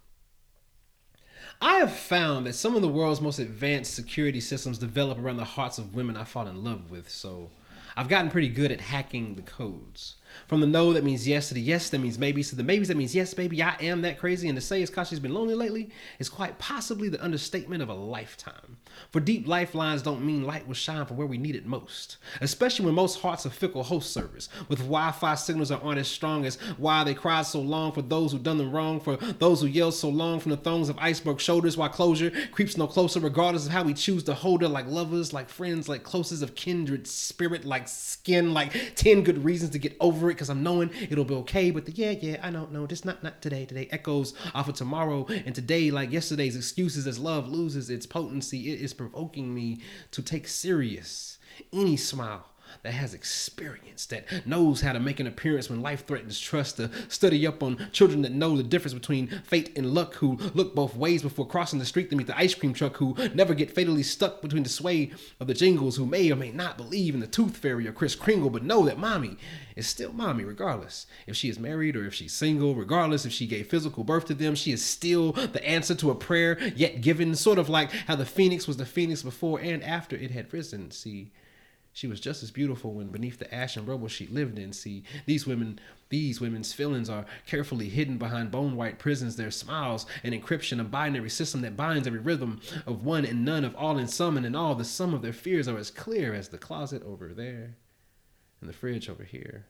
I have found that some of the world's most advanced security systems develop around the hearts of women I fall in love with, so I've gotten pretty good at hacking the codes. From the no that means yes to the yes that means maybe to the maybes that means yes, baby, I am that crazy, and to say it's cause she's been lonely lately is quite possibly the understatement of a lifetime. For deep lifelines don't mean light will shine for where we need it most, especially when most hearts are fickle host servers, with Wi-Fi signals that aren't as strong as why they cried so long for those who done them wrong, for those who yelled so long from the thongs of iceberg shoulders, while closure creeps no closer, regardless of how we choose to hold her, like lovers, like friends, like closest of kindred spirit, like skin, like ten good reasons to get over it, because I'm knowing it'll be okay. But the yeah, yeah, I don't know, just not not today. Today echoes off of tomorrow, and today, like yesterday's excuses, as love loses its potency, it is provoking me to take serious any smile that has experience, that knows how to make an appearance when life threatens trust, to study up on children that know the difference between fate and luck, who look both ways before crossing the street to meet the ice cream truck, who never get fatally stuck between the sway of the jingles, who may or may not believe in the tooth fairy or Kris Kringle, but know that mommy is still mommy, regardless if she is married or if she's single, regardless if she gave physical birth to them, she is still the answer to a prayer yet given, sort of like how the phoenix was the phoenix before and after it had risen. See, she was just as beautiful when beneath the ash and rubble she lived in. See, these women, these women's feelings are carefully hidden behind bone white prisons. Their smiles, an encryption, a binary system that binds every rhythm of one and none of all in some, and in all the sum of their fears are as clear as the closet over there and the fridge over here.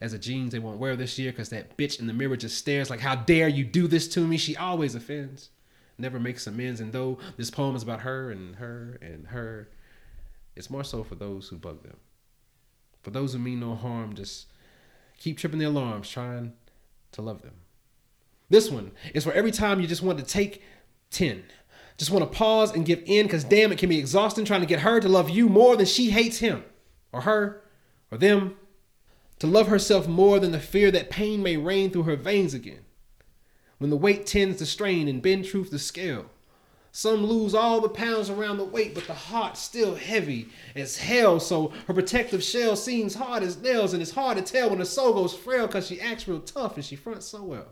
As the jeans they won't wear this year because that bitch in the mirror just stares like, How dare you do this to me? She always offends. never makes amends. And though this poem is about her and her and her, it's more so for those who bug them. For those who mean no harm, just keep tripping the alarms, trying to love them. This one is for every time you just want to take 10. Just want to pause and give in because damn, it can be exhausting trying to get her to love you more than she hates him or her or them. To love herself more than the fear that pain may rain through her veins again. When the weight tends to strain and bend truth to scale. Some lose all the pounds around the weight, but the heart's still heavy as hell. So her protective shell seems hard as nails, and it's hard to tell when the soul goes frail because she acts real tough and she fronts so well.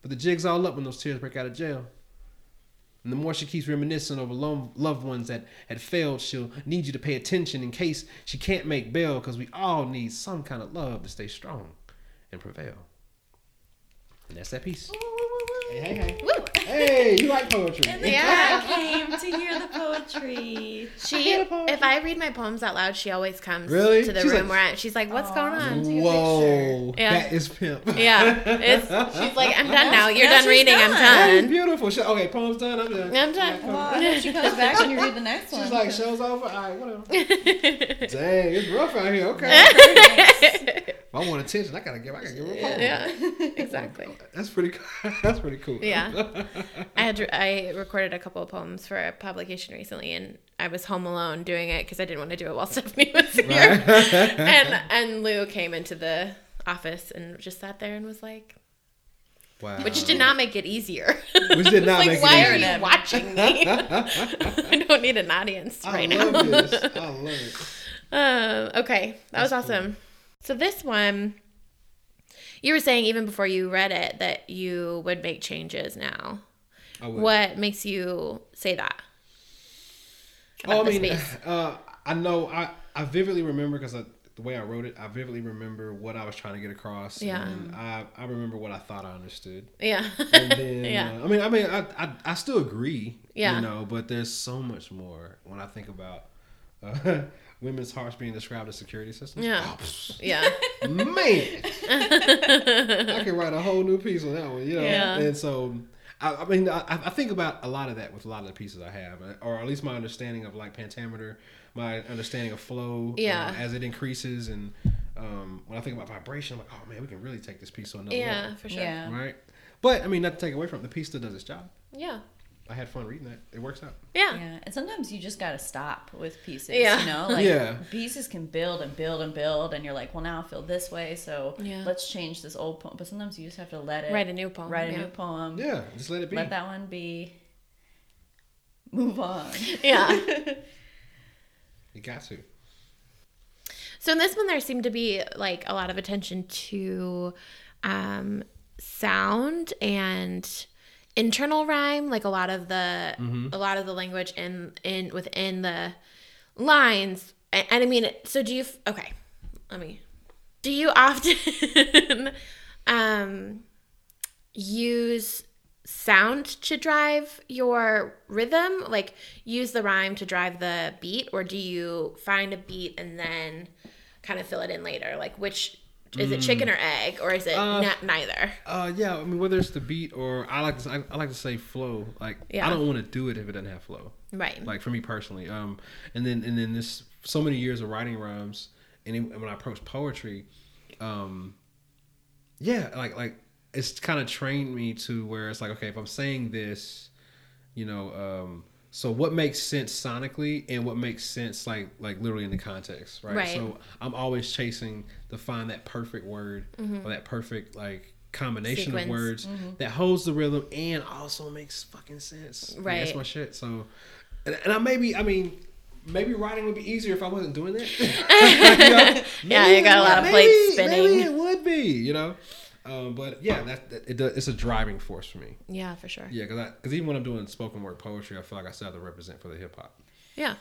But the jig's all up when those tears break out of jail. And the more she keeps reminiscing over lo- loved ones that had failed, she'll need you to pay attention in case she can't make bail because we all need some kind of love to stay strong and prevail. And that's that piece. Hey, hey, hey. Woo! Hey, you like poetry. Yeah. I came to hear the poetry. She, if I read my poems out loud, she always comes Really? to the She's room like- where I, she's like, "What's going on?" Whoa, Yeah. that is pimp. Yeah, it's she's like, "I'm done now. You're Now done she's reading. I'm done. That's beautiful. She, okay, poem's done. I'm done. I'm done. Come Well, on. I she comes back when you read the next one. She's like, show's over. All right, whatever. Dang, it's rough out here. Okay. okay. if I want attention, I gotta give. I gotta give her a poem. yeah, exactly. That's pretty. cool. That's pretty cool. Yeah. I had I recorded a couple of poems for a publication recently, and I was home alone doing it because I didn't want to do it while Stephanie was here. and and Lou came into the office and just sat there and was like, wow. which did not make it easier. Which did not like, make it easier. why are you watching me? I don't need an audience right I right love now. this. I love it. Um, okay, that was awesome. cool. So this one, you were saying even before you read it that you would make changes now. I would. What makes you say that? Oh, I mean, uh, I know. I I vividly remember because the way I wrote it, I vividly remember what I was trying to get across. Yeah. And I I remember what I thought I understood. Yeah. And then, Yeah. uh, I mean, I mean, I, I, I still agree. Yeah. You know, but there's so much more when I think about uh, women's hearts being described as security systems. Yeah. Oh, yeah. man, I can write a whole new piece on that one. You know, Yeah. and so. I, I mean, I, I think about a lot of that with a lot of the pieces I have, or at least my understanding of like pentameter, my understanding of flow, uh, Yeah. as it increases, and um, when I think about vibration, I'm like, oh man, we can really take this piece on another Yeah, level, for sure. Yeah. right? But I mean, not to take away from it, the piece still does its job. Yeah. I had fun reading that. It works out. Yeah. Yeah, and sometimes you just gotta stop with pieces. Yeah. You know, like Yeah. pieces can build and build and build, and you're like, well, now I feel this way, so Yeah. let's change this old poem. But sometimes you just have to let it Write a new poem. write a yeah. new poem. Yeah, just let it be. Let that one be. Move on. Yeah. You got to. So in this one, there seemed to be like a lot of attention to um, sound and internal rhyme, like a lot of the a lot of the language in in within the lines. And, and I mean, so do you? Okay, let me. Do you often um, use sound to drive your rhythm like use the rhyme to drive the beat or do you find a beat and then kind of fill it in later like which is it chicken or egg or is it Uh, not, neither Uh, yeah. I mean, whether it's the beat or I like to, I, I like to say flow. Like, Yeah. I don't want to do it if it doesn't have flow. right Like for me personally. Um, and then and then this so many years of writing rhymes, and when I approach poetry, um, yeah, like like it's kind of trained me to where it's like okay, if I'm saying this, you know, um, so what makes sense sonically and what makes sense like like literally in the context, right? Right. So I'm always chasing to find that perfect word mm-hmm. or that perfect like combination Sequence. of words mm-hmm. that holds the rhythm and also makes fucking sense. Like, that's my shit. So, and, and I maybe I mean. Maybe writing would be easier if I wasn't doing that. You know? Yeah, you got a lot of maybe- plates spinning. Maybe it would be, you know. Um, but yeah, that, that it, does- it's a driving force for me. yeah for sure Yeah, because because even when I'm doing spoken word poetry, I feel like I still have to represent for the hip hop, yeah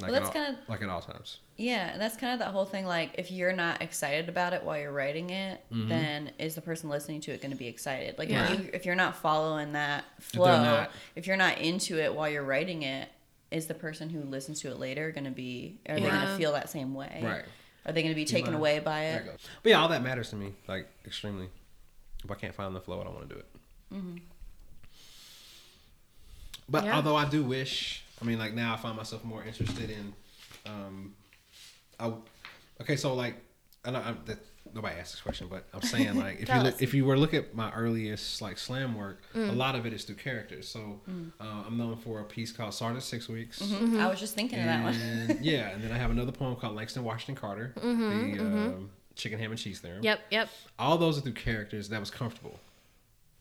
like Well, that's kinda- like at all times. Yeah, that's kind of that whole thing. Like, if you're not excited about it while you're writing it, Mm-hmm. then is the person listening to it going to be excited? Like, Yeah. if, you, if you're not following that they're flow, not. if you're not into it while you're writing it, is the person who listens to it later going to be? Are they going to feel that same way? Right. Are they going to be taken mind. away by There it? But yeah, all that matters to me, like extremely. If I can't find the flow, I don't want to do it. But Yeah. although I do wish, I mean, like now I find myself more interested in, um, I, okay, so like, I know I, that, nobody asked this question, but I'm saying like, if you look, if you were to look at my earliest like slam work, Mm. a lot of it is through characters. So uh, I'm known for a piece called Sergeant Six Weeks. Mm-hmm. I was just thinking of that one. Yeah, and then I have another poem called Langston Washington Carter, the um, Chicken Ham and Cheese Theorem. Mm-hmm, Yep, yep. All those are through characters that was comfortable,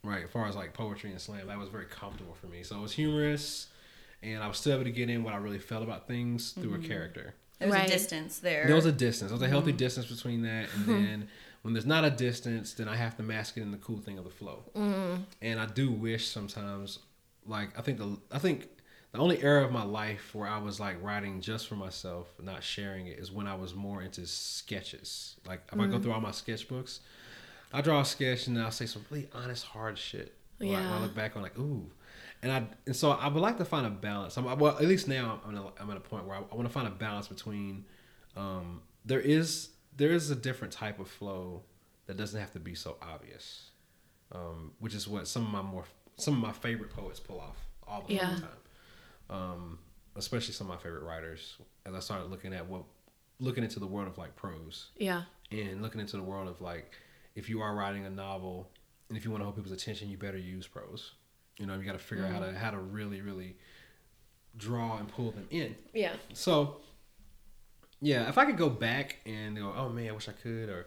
right? As far as like poetry and slam, that was very comfortable for me. So it was humorous, and I was still able to get in what I really felt about things through a character. There's Right. a distance there. There was a distance. There was a healthy Mm-hmm. distance between that, and then when there's not a distance, then I have to mask it in the cool thing of the flow. Mm-hmm. And I do wish sometimes, like I think the I think the only era of my life where I was like writing just for myself, not sharing it, is when I was more into sketches. Like if I Mm-hmm. go through all my sketchbooks, I draw a sketch and then I'll say some really honest, hard shit. Like, when I look back on like ooh. And I and so I would like to find a balance. I'm, well, at least now I'm, at a- I'm at a point where I, I want to find a balance between um, there is there is a different type of flow that doesn't have to be so obvious, um, which is what some of my more some of my favorite poets pull off all the Yeah. time. Um, especially some of my favorite writers. As I started looking at what looking into the world of like prose Yeah. and looking into the world of like if you are writing a novel and if you want to hold people's attention, you better use prose. You know, you got to figure out how to how to really really draw and pull them in. Yeah. So, yeah, if I could go back and go, oh man, I wish I could, or,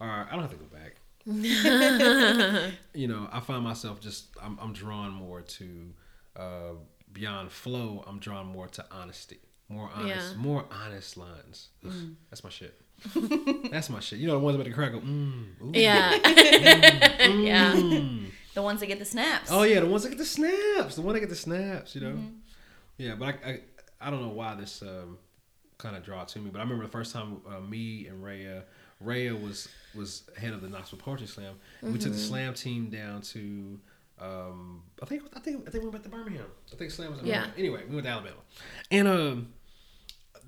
or I don't have to go back. you know, I find myself just I'm, I'm drawn more to uh, beyond flow. I'm drawn more to honesty, more honest, Yeah. more honest lines. Ugh, That's my shit. That's my shit. You know the ones about the crack go, mm, ooh, Yeah. yeah. mm. the ones that get the snaps. Oh yeah, the ones that get the snaps, the one that get the snaps, you know. Yeah, but I, I, I don't know why this um, kind of draw to me, but I remember the first time uh, me and Raya, Raya was was head of the Knoxville Poetry Slam. We took the slam team down to, um, I think I think I think we went to Birmingham. I think slam was in Yeah. Birmingham. Anyway, we went to Alabama, and um,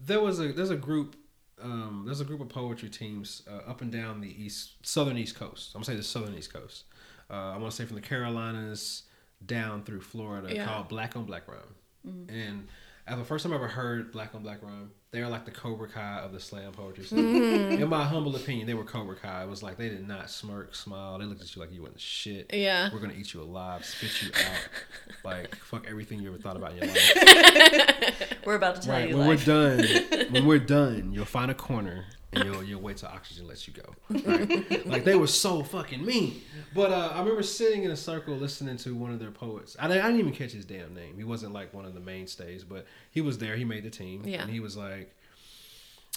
there was a there's a group. Um, there's a group of poetry teams uh, up and down the east, southern east coast. I'm gonna say the southern east coast. Uh, I want to say from the Carolinas down through Florida, Yeah. called Black on Black Rhyme. And at the first time I ever heard Black on Black Rhyme, they are like the Cobra Kai of the slam poetry. scene. Mm-hmm. In my humble opinion, they were Cobra Kai. It was like they did not smirk, smile. They looked at you like you wasn't shit. Yeah. We're gonna eat you alive, spit you out, like fuck everything you ever thought about in your life. We're about to tell Right. you. When like, we're done, when we're done, you'll find a corner and you'll you'll wait till oxygen lets you go. Right? like they were so fucking mean. But uh, I remember sitting in a circle listening to one of their poets. I, didn't- I didn't even catch his damn name. He wasn't like one of the mainstays, but he was there. He made the team. Yeah. And he was like,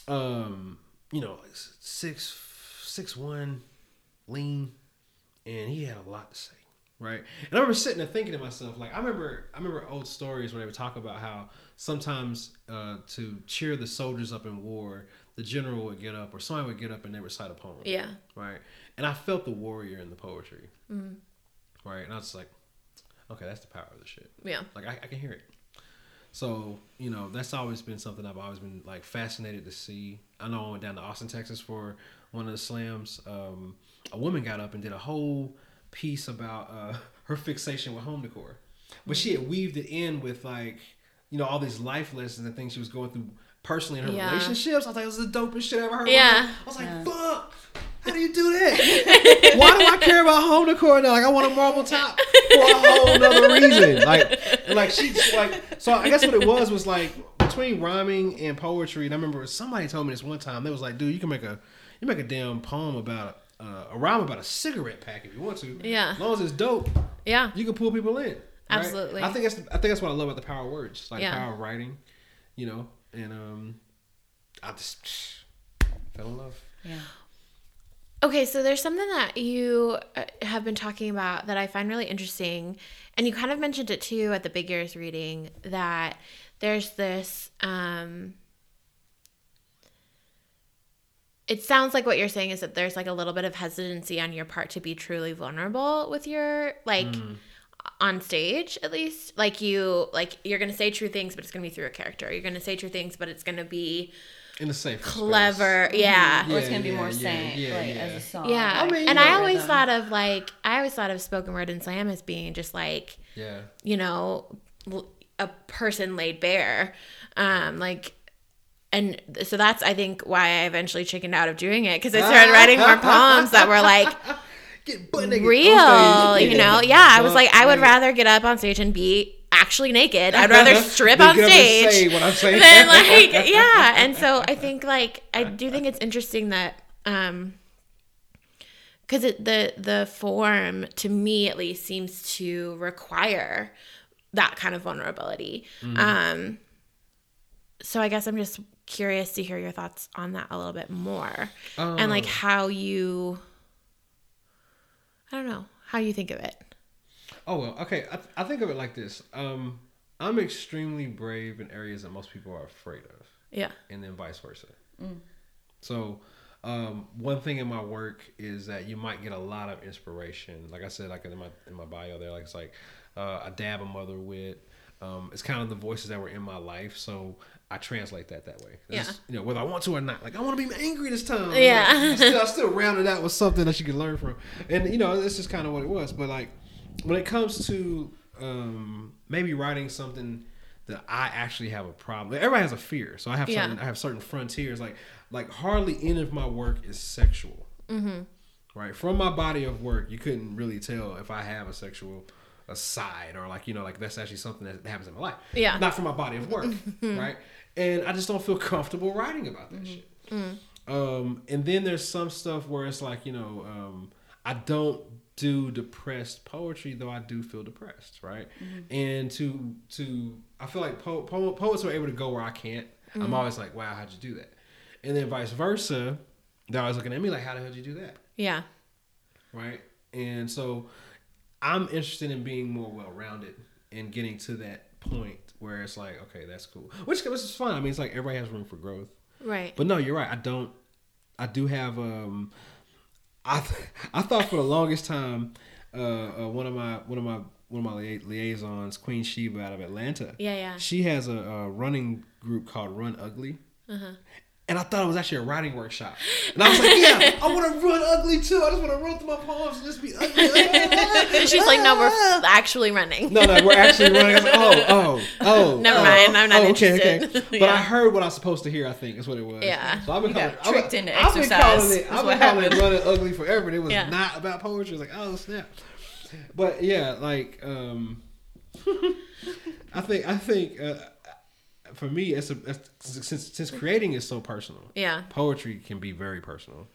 um, you know, six six one, lean, and he had a lot to say. Right, and I remember sitting there thinking to myself, like I remember, I remember old stories where they would talk about how sometimes uh, to cheer the soldiers up in war, the general would get up or somebody would get up and they recite a poem. Yeah. Right. And I felt the warrior in the poetry. Right. And I was like, okay, that's the power of the shit. Yeah. Like I, I can hear it. So, you know, that's always been something I've always been like fascinated to see. I know I went down to Austin, Texas for one of the slams. Um, a woman got up and did a whole piece about uh, her fixation with home decor. But she had weaved it in with like, you know, all these life lessons and things she was going through personally in her Yeah. relationships. I was like, this is the dopest shit I ever heard. Yeah. I was like, fuck. How do you do that? Why do I care about home decor now? Like I want a marble top for a whole other reason. Like, like she's like. So I guess what it was was like between rhyming and poetry. And I remember somebody told me this one time. They was like, dude, you can make a you make a damn poem about uh, a rhyme about a cigarette pack if you want to. Yeah. As long as it's dope, Yeah. you can pull people in. right? Absolutely. I think that's I think that's what I love about the power of words, like Yeah. power of writing. You know, and um, I just fell in love. yeah. Okay, so there's something that you uh, have been talking about that I find really interesting, and you kind of mentioned it too at the Big Ears reading that there's this. Um, it sounds like what you're saying is that there's like a little bit of hesitancy on your part to be truly vulnerable with your like on stage at least like you like you're gonna say true things but it's gonna be through a character you're gonna say true things but it's gonna be In a safe space. clever yeah Or it's gonna be yeah, more yeah, saying yeah, like yeah. as a song. Yeah, I mean, and I always rhythm. thought of like I always thought of spoken word and slam as being just like Yeah. you know a person laid bare um like and so that's i think why i eventually chickened out of doing it because i started writing more poems that were like Get butt naked. Real you know? yeah i was like i would rather get up on stage and be actually naked. I'd rather strip on stage say what I'm saying. then like yeah. And so i think like i do think it's interesting that um because the the form to me at least seems to require that kind of vulnerability. Um so i guess i'm just curious to hear your thoughts on that a little bit more. And like Oh. how you i don't know how you think of it Oh well, okay. I, I think of it like this. Um, I'm extremely brave in areas that most people are afraid of, yeah and then vice versa. So, um, one thing in my work is that you might get a lot of inspiration. Like I said, like in my in my bio there, like it's like uh, a dab a mother with. Um, it's kind of the voices that were in my life, so I translate that that way. It's, Yeah. You know, whether I want to or not. Like I want to be angry this time. Yeah. Like, I still, I still round it out with something that you can learn from, and you know, this is kind of what it was. But like, when it comes to um, maybe writing something that I actually have a problem. Everybody has a fear, so I have Yeah. certain I have certain frontiers. Like like hardly any of my work is sexual. Mm-hmm. Right from my body of work, you couldn't really tell if I have a sexual aside or like you know like that's actually something that happens in my life. Yeah. not from my body of work, right? And I just don't feel comfortable writing about that shit. Um, and then there's some stuff where it's like you know um, I don't do depressed poetry though I do feel depressed, right? And to to I feel like po- po- poets are able to go where I can't. I'm always like, wow, how'd you do that? And then vice versa, they're always looking at me like, how the hell did you do that? yeah right? And so I'm interested in being more well rounded and getting to that point where it's like, okay, that's cool. Which, which is fine. I mean, it's like everybody has room for growth. right But no, you're right. I don't. I do have. Um, I th- I thought for the longest time, uh, uh, one of my one of my one of my lia- liaisons, Queen Sheba out of Atlanta. Yeah, yeah. She has a, a running group called Run Ugly. Uh-huh. And I thought it was actually a writing workshop. And I was like, yeah, I want to run ugly too. I just want to run through my poems and just be ugly. And she's like no we're actually running No, no, we're actually running. I was like, oh, oh, oh. Never oh, mind, I'm not oh, okay, interested. Okay. But Yeah. I heard what I was supposed to hear. I think is what it was. Yeah. So I've been You got calling, tricked I've, into I've been exercise, calling it. is I've what been calling it happened. running ugly forever. And it was Yeah. not about poetry. It was like, oh snap. But yeah, like um, I think I think uh, for me, it's a it's, since since creating is so personal. yeah Poetry can be very personal.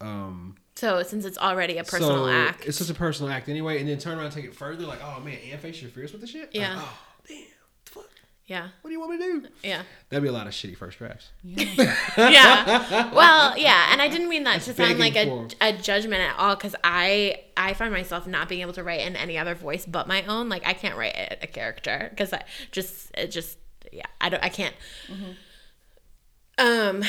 Um, so since it's already a personal so act It's just a personal act anyway, and then turn around and take it further, like, oh man, and face your fears with the shit. Like, Yeah. oh damn, fuck. yeah What do you want me to do? yeah That'd be a lot of shitty first drafts. yeah well yeah and i didn't mean that to sound like a, a judgment at all because i i find myself not being able to write in any other voice but my own like i can't write a, a character because i just it just yeah i don't i can't mm-hmm. Um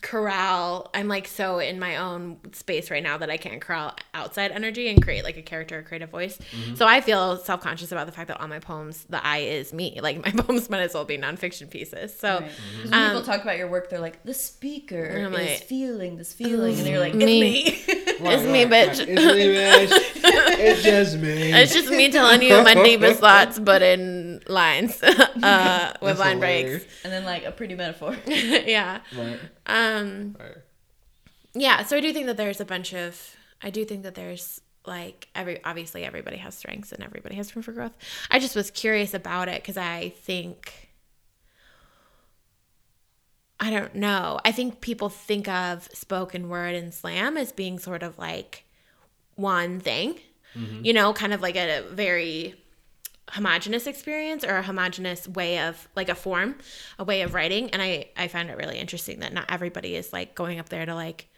corral i'm like so in my own space right now that i can't corral outside energy and create like a character or create a voice so i feel self-conscious about the fact that all my poems the i is me like my poems might as well be nonfiction pieces so Right. 'Cause when people talk about your work, they're like, the speaker And I'm is like, feeling this feeling, and they're like, me. it's me. It's me, bitch. It's me, bitch. it's just me. It's just me telling you my deepest thoughts, but in lines, uh, with That's line hilarious. breaks. and then like a pretty metaphor. yeah. Right. Um. Right. Yeah. So I do think that there's a bunch of. I do think that there's like every obviously everybody has strengths and everybody has room for growth. I just was curious about it because I think. I don't know. I think people think of spoken word and slam as being sort of like one thing, you know, kind of like a very homogenous experience or a homogenous way of like a form, a way of writing. And I, I find it really interesting that not everybody is like going up there to like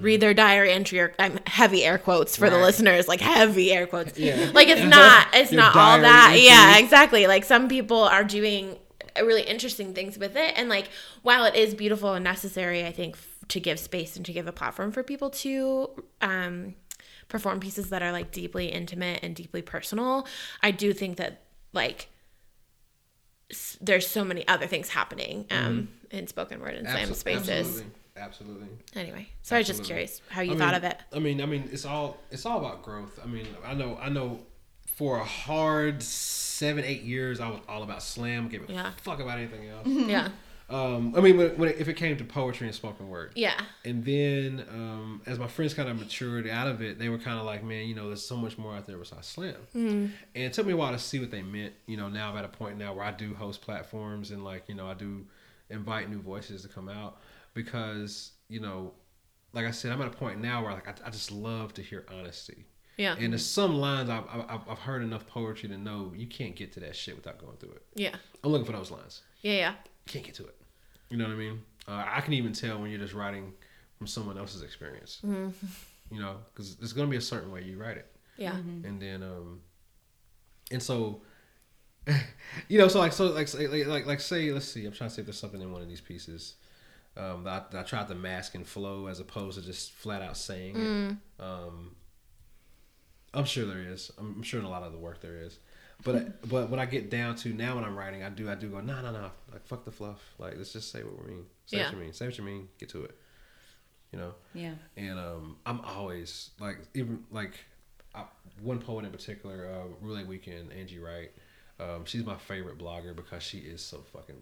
read their diary entry or I'm heavy air quotes for the listeners, like heavy air quotes. Yeah. Like it's not, it's not all that. Yeah, exactly. Like some people are doing really interesting things with it. And like, while it is beautiful and necessary, I think f- to give space and to give a platform for people to, um, perform pieces that are like deeply intimate and deeply personal, I do think that like s- there's so many other things happening um, in spoken word and slam Abso- spaces. Absolutely. Absolutely. Anyway, so I was just curious how you I thought mean- of it. I mean, I mean, it's all it's all about growth. I mean, I know, I know, for a hard seven, eight years, I was all about slam. Gave a Yeah. fuck about anything else. Yeah. Um, I mean, when, when it, if it came to poetry and spoken word, Yeah. and then um, as my friends kind of matured out of it, they were kind of like, man, you know, there's so much more out there besides slam. And it took me a while to see what they meant. You know, now I'm at a point now where I do host platforms and like, you know, I do invite new voices to come out because, you know, like I said, I'm at a point now where like I, I just love to hear honesty. Yeah. And there's some lines I've, I've, I've heard enough poetry to know you can't get to that shit without going through it. Yeah. I'm looking for those lines. Yeah. Yeah. Can't get to it. You know what I mean? Uh, I can even tell when you're just writing from someone else's experience. Mm-hmm. You know, because there's going to be a certain way you write it, Yeah. and then um, and so, you know, so like so like say- like like, like say let's see, I'm trying to see if there's something in one of these pieces. Um, that, I, that I tried to mask and flow as opposed to just flat out saying it. Um, I'm sure there is. I'm, I'm sure in a lot of the work there is. But but when I get down to now when I'm writing, I do I do go no no no like fuck the fluff like let's just say what we mean say Yeah. what you mean say what you mean get to it, you know. Yeah. And um, I'm always like even like I, one poet in particular, uh, Roulette Weekend, Angie Wright. Um, she's my favorite blogger because she is so fucking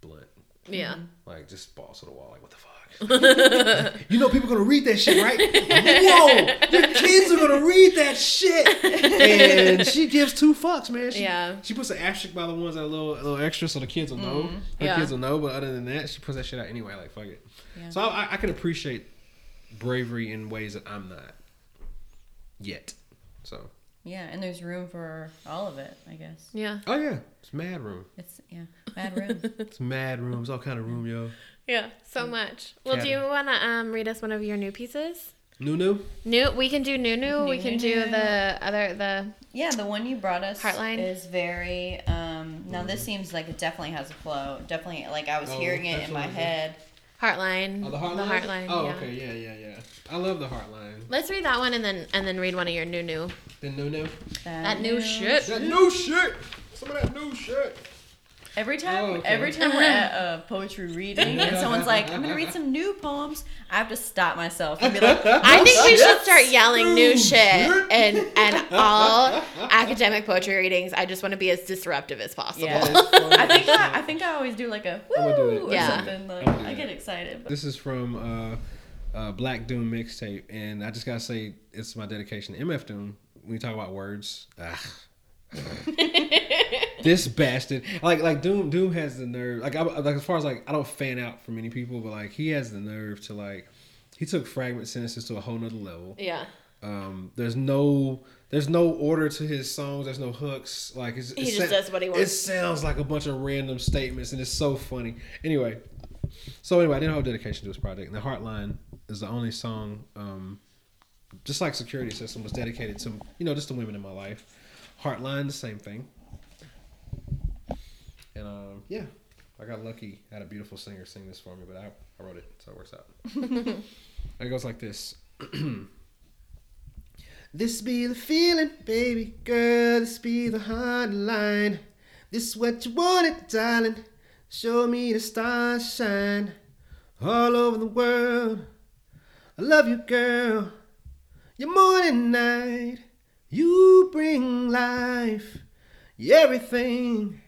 blunt. Yeah. Like just balls to the wall. Like what the fuck? you know people gonna read that shit, right? Whoa, your kids are gonna read that shit. And she gives two fucks, man. She, Yeah. She puts an asterisk by the ones that are a little, a little extra, so the kids will know. Mm-hmm. The Yeah. kids will know. But other than that, she puts that shit out anyway. Like fuck it. Yeah. So I, I can appreciate bravery in ways that I'm not yet. So Yeah, and there's room for all of it, I guess. Yeah. oh yeah, it's mad room. It's yeah, mad room. It's mad room. It's all kind of room, yo. Yeah. So much. Well, do you want to um read us one of your new pieces? Nunu. New. We can do new new. We can do the other the. yeah, the one you brought us Heartline? is very. um Now this seems like it definitely has a flow. Definitely, like I was Oh, hearing it that's in what my it is. head. Heartline. Oh, the heartline. The Heartline. Oh, yeah. okay. Yeah, yeah, yeah. I love the heartline. Let's read that one and then and then read one of your new new. The Nunu. That new shit. That new shit. Some of that new shit. Every time, Oh, okay. every time we're at a poetry reading and someone's like, "I'm gonna read some new poems," I have to stop myself and be like, I think we should start yelling new New shit shit. and and all academic poetry readings. I just want to be as disruptive as possible. Yeah. That is funny. I think I, I think I always do like a I'm gonna woo or Yeah. something. Like, I'm gonna do I that. get excited. But This is from uh, uh, Black Doom mixtape, and I just gotta say it's my dedication to MF Doom. When you talk about words. this bastard, like like Doom, Doom has the nerve. Like I, like as far as like I don't fan out for many people, but like he has the nerve to like he took fragment sentences to a whole nother level. Yeah. Um, there's no there's no order to his songs. There's no hooks. Like it's, He it just does what he wants. It sounds like a bunch of random statements, and it's so funny. Anyway, so anyway, I did a whole dedication to this project. And the Heartline is the only song, um, just like Security System, was dedicated to you know just the women in my life. Heartline, the same thing. And um, yeah, I got lucky. I had a beautiful singer sing this for me, but I, I wrote it, so it works out. it goes like this. This be the feeling, baby girl. This be the hard line. This what you wanted, darling. Show me the stars shine all over the world. I love you, girl. You're morning night. You bring life. You're everything.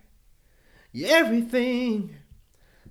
Everything.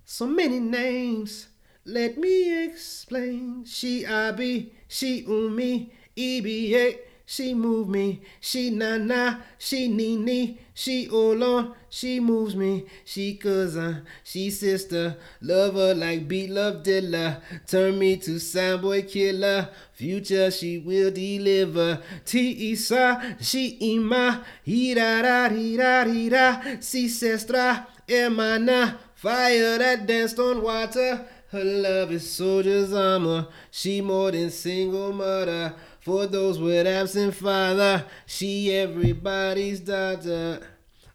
So many names. Let me explain. She I be, she umi, EBA. She move me, she na na, she nee nee, she all on, she moves me, she cousin, she sister, lover like beat love dilla, turn me to soundboy killer, future she will deliver, T Isa, she ima, dee da dee da, si sestra, emana, fire that danced on water. Her love is soldier's armor. She more than single mother. For those with absent father, she everybody's daughter.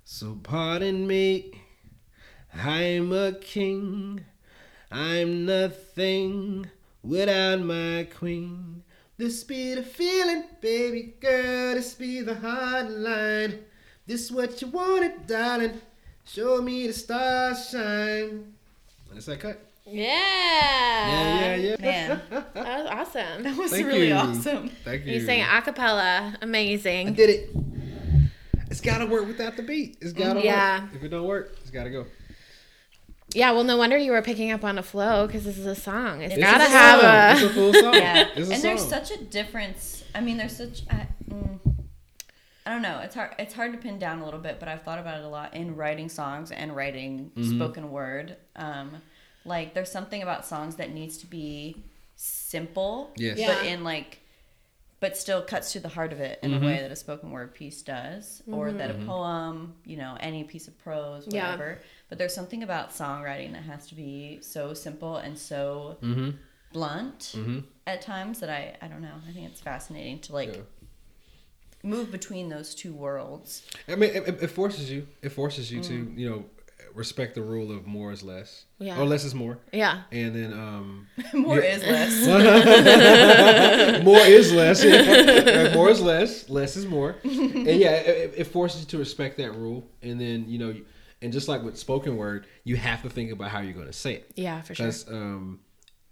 So pardon me, I'm a king. I'm nothing without my queen. This be the feeling, baby girl. This be the hotline. This what you wanted, darling. Show me the stars shine. it's that cut. Yeah. Yeah, yeah, yeah. man, That was awesome. that was Thank really you. awesome. Thank you. You sang a cappella. Amazing. I did it. it's got to work without the beat. It's got to Yeah. work. If it don't work, it's got to go. Yeah, well, no wonder you were picking up on a flow because this is a song. It's It's gotta a have song. a. It's a full song. Yeah, It's a and there's such a difference. I mean, there's such. I, mm, I don't know. It's hard. It's hard to pin down a little bit, but I've thought about it a lot in writing songs and writing Mm-hmm. spoken word. Um, like there's something about songs that needs to be simple, Yes. Yeah. but in like, but still cuts to the heart of it in Mm-hmm. a way that a spoken word piece does, or that a poem, you know, any piece of prose, Yeah. whatever. But there's something about songwriting that has to be so simple and so Mm-hmm. blunt at times that I I don't know. I think it's fascinating to like Yeah. Move between those two worlds. I mean, it, it- it forces you. It forces you Mm. to, you know, respect the rule of more is less. Yeah. Or less is more. Yeah. And then um, More Yeah. is less. more is less. Yeah. more is less. Less is more. And yeah, it, it forces you to respect that rule. And then you know, and just like with spoken word, you have to think about how you're going to say it. Yeah, for sure. Because um,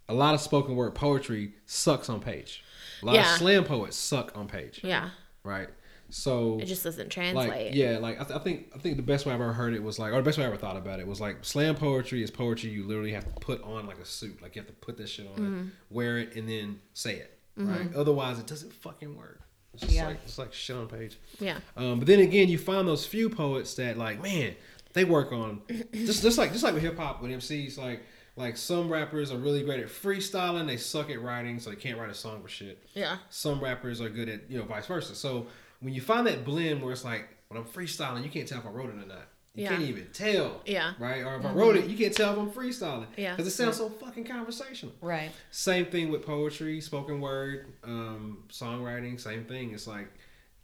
a lot of spoken word poetry sucks on page. A lot Yeah. of slam poets suck on page. Yeah. Right. So It just doesn't translate. like yeah, like I, th- I think I think the best way I've ever heard it was like, or the best way I ever thought about it was like slam poetry is poetry you literally have to put on like a suit, like you have to put this shit on, Mm-hmm. it, wear it, and then say it. Right. Otherwise, it doesn't fucking work. It's just Yeah. like it's like shit on page. Yeah. Um, but then again, you find those few poets that like, man, they work on just just like just like with hip hop with MCs, like like some rappers are really great at freestyling, they suck at writing, so they can't write a song for shit. Yeah. Some rappers are good at you know vice versa. So when you find that blend where it's like when I'm freestyling, you can't tell if I wrote it or not. You Yeah. can't even tell. Yeah. Right? Or if I wrote it, you can't tell if I'm freestyling. Yeah. Because it sounds so fucking conversational. right. Same thing with poetry, spoken word, um, songwriting. Same thing. It's like,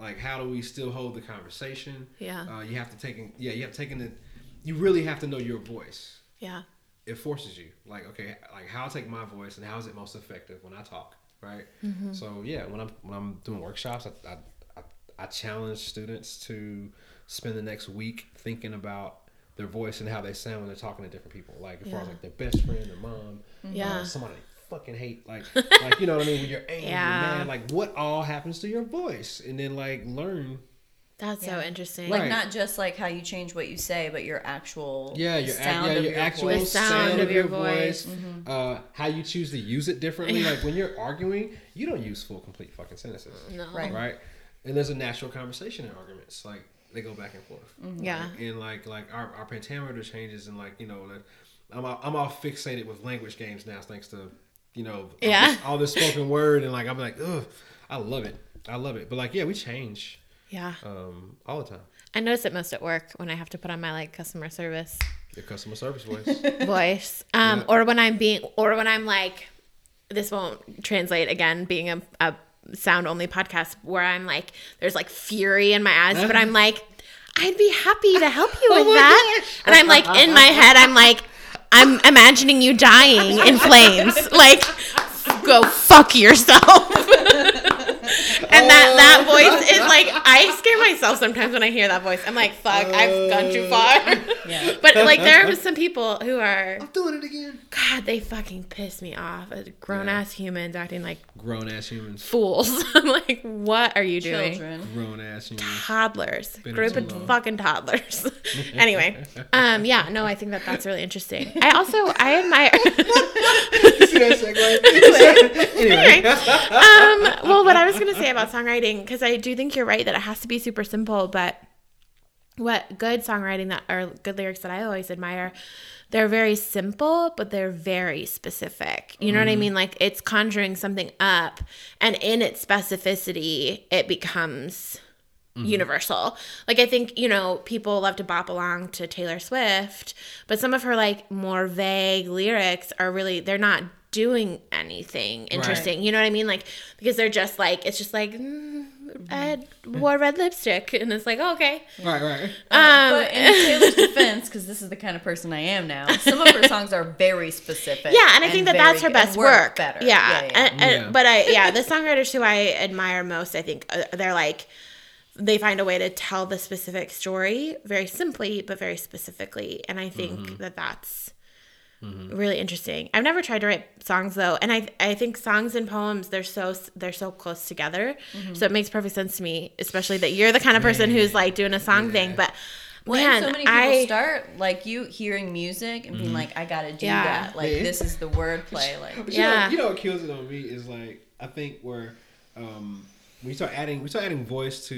like how do we still hold the conversation? Yeah. Uh, you have to take in, yeah, you have to taken the, you really have to know your voice. Yeah. It forces you, like, okay, like how I take my voice and how is it most effective when I talk, right? Mm-hmm. So yeah, when I'm when I'm doing workshops, I, I, I, challenge students to spend the next week thinking about their voice and how they sound when they're talking to different people, like as far as like their best friend, their mom, Yeah. uh, somebody fucking hate, like, like you know what I mean? When you're angry, Yeah. like what all happens to your voice, and then like learn. That's so interesting. Like Right. not just like how you change what you say, but your actual Yeah, your, ac- sound yeah, of your, your actual voice. The sound, sound of your voice, Mm-hmm. uh, how you choose to use it differently. like when you're arguing, you don't use full, complete fucking sentences, No. Right. right? And there's a natural conversation in arguments, like they go back and forth. Yeah. Right? and like like our, our pentameter changes, and like you know, like, I'm all, I'm all fixated with language games now, thanks to you know, all Yeah. this, all this spoken word, and like I'm like, ugh, I love it, I love it. But like, yeah, we change Yeah. um, all the time. I notice it most at work when I have to put on my like customer service Your customer service voice. voice. Um, Yeah. or when I'm being, or when I'm like, this won't translate again, being a, a sound only podcast where I'm like, there's like fury in my eyes, but I'm like, I'd be happy to help you with my that. gosh. And I'm like, in my head, I'm like, I'm imagining you dying in flames. Like, go fuck yourself. And that that voice is like I scare myself sometimes when I hear that voice. I'm like, fuck, I've gone too far. Yeah. but like there are some people who are I'm doing it again. God, they fucking piss me off. Grown ass humans acting like Grown ass humans. fools. I'm like, what are you doing? Children. Grown ass humans. Toddlers, Been group too of long. fucking toddlers. anyway, um, yeah, no, I think that that's really interesting. I also I admire. See that segue? anyway. um, well, what I was going to say about songwriting, because I do think you're right that it has to be super simple, but what good songwriting that or good lyrics that I always admire, they're very simple, but they're very specific. You know what I mm-hmm. mean? Like it's conjuring something up, and in its specificity, it becomes mm-hmm. universal. Like I think, you know, people love to bop along to Taylor Swift, but some of her like more vague lyrics are really they're not doing anything interesting. You know what I mean? Like because they're just like it's just like mm, I wore red lipstick and it's like, oh, okay. Right, right. Um but in Taylor's defense, because this is the kind of person I am now, some of her songs are very specific. yeah, and I think that that's her best and work. better. Yeah, yeah, yeah. And, and- Yeah. but I yeah, the songwriters who I admire most, I think uh, they're like they find a way to tell the specific story very simply but very specifically, and I think Mm-hmm. that that's Mm-hmm. really interesting. I've never tried to write songs though, and I I think songs and poems they're so they're so close together, mm-hmm. so it makes perfect sense to me, especially that you're the kind of person who's like doing a song thing. But Well, man, so many people I start like you hearing music and being mm-hmm. like, I gotta do Yeah. that. Like Yeah. this is the wordplay. Like But you know, Yeah. you know what kills it on me is like I think where um, when you start adding we start adding voice to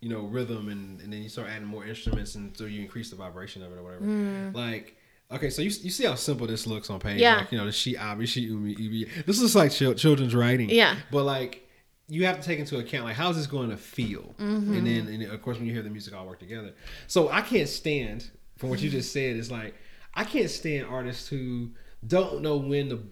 you know rhythm and, and then you start adding more instruments and so you increase the vibration of it or whatever. Mm. Like okay, so you, you see how simple this looks on page. Mm. Yeah. Like, you know the she abi she umi ibi. This is like chil- children's writing. Yeah. But like you have to take into account like how's this going to feel, Mm-hmm. and then and of course when you hear the music all work together. So I can't stand from what you just said. It's like I can't stand artists who don't know when to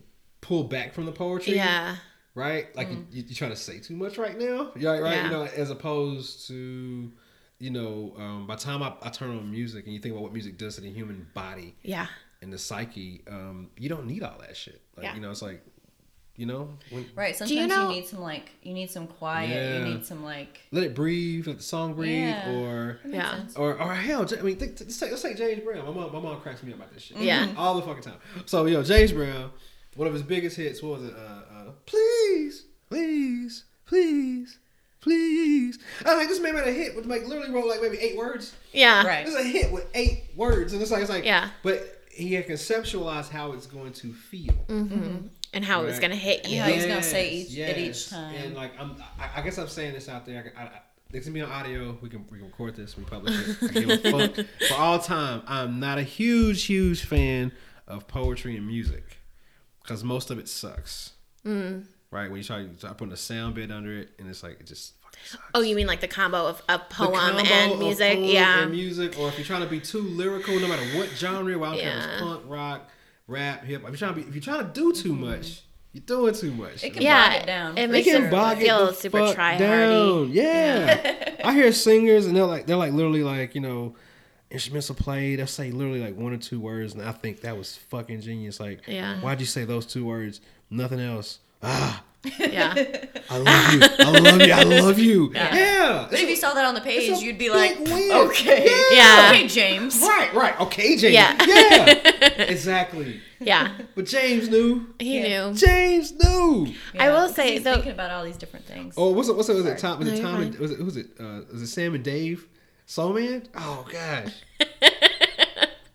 pull back from the poetry. yeah, Right. Like you, you, you're trying to say too much right now. Right. Right. Yeah. You know, as opposed to. You know, um, by the time I, I turn on music and you think about what music does to the human body yeah, and the psyche, um, you don't need all that shit. Like, Yeah. you know, it's like, you know, when, right. Sometimes you you, need some like you need some quiet. Yeah. You need some like let it breathe, let the song breathe, Yeah. or Yeah. sense. or or hell, I mean, think, let's, take, let's take James Brown. My mom, my mom cracks me up about this shit. Yeah. all the fucking time. So yo, James Brown, one of his biggest hits what was it? Uh, uh, please, please, please, please. I was like this man made a hit with like literally wrote like maybe eight words. yeah, Right. It's a hit with eight words, and it's like it's like Yeah. But he had conceptualized how it's going to feel. and how it was gonna hit you. Yeah. he's gonna say each- at each time. And like I'm, I, I guess I'm saying this out there. I, I, it's gonna be on audio. We can we can record this. We publish it. I give a fuck. For all time, I'm not a huge huge fan of poetry and music because most of it sucks. Mm. Right when you try, you try putting a sound bit under it, and it's like it just fucking sucks. Oh, you mean like the combo of a The poem combo and of music? poem Yeah, and music, or if you're trying to be too lyrical, no matter what genre, well, I don't care if Yeah. it's punk, rock, rap, hip. If you're trying to be, if you're trying to do too mm-hmm. much, you're doing too much. It can Yeah, bog it down. it They makes can it bog it feel super fuck try-hardy. down. Yeah. I hear singers and they're like they're like literally like you know instrumental play. They'll say literally like one or two words, and I think that was fucking genius. Like, Yeah. why'd you say those two words? Nothing else. Ah, yeah. I love you. I love you. I love you. Yeah. But if you saw that on the page, you'd be like, win. okay, Yeah. okay, James. Right, right. Okay, James. Yeah. Yeah. exactly. Yeah, But James knew. he Yeah. knew. James knew. I will say, he's though- thinking about all these different things. Oh, what's it? What's it? Was it Tom? Was No, it Tom? And, was it? Who's it? Uh, was it Sam and Dave? Soul Man? Oh gosh.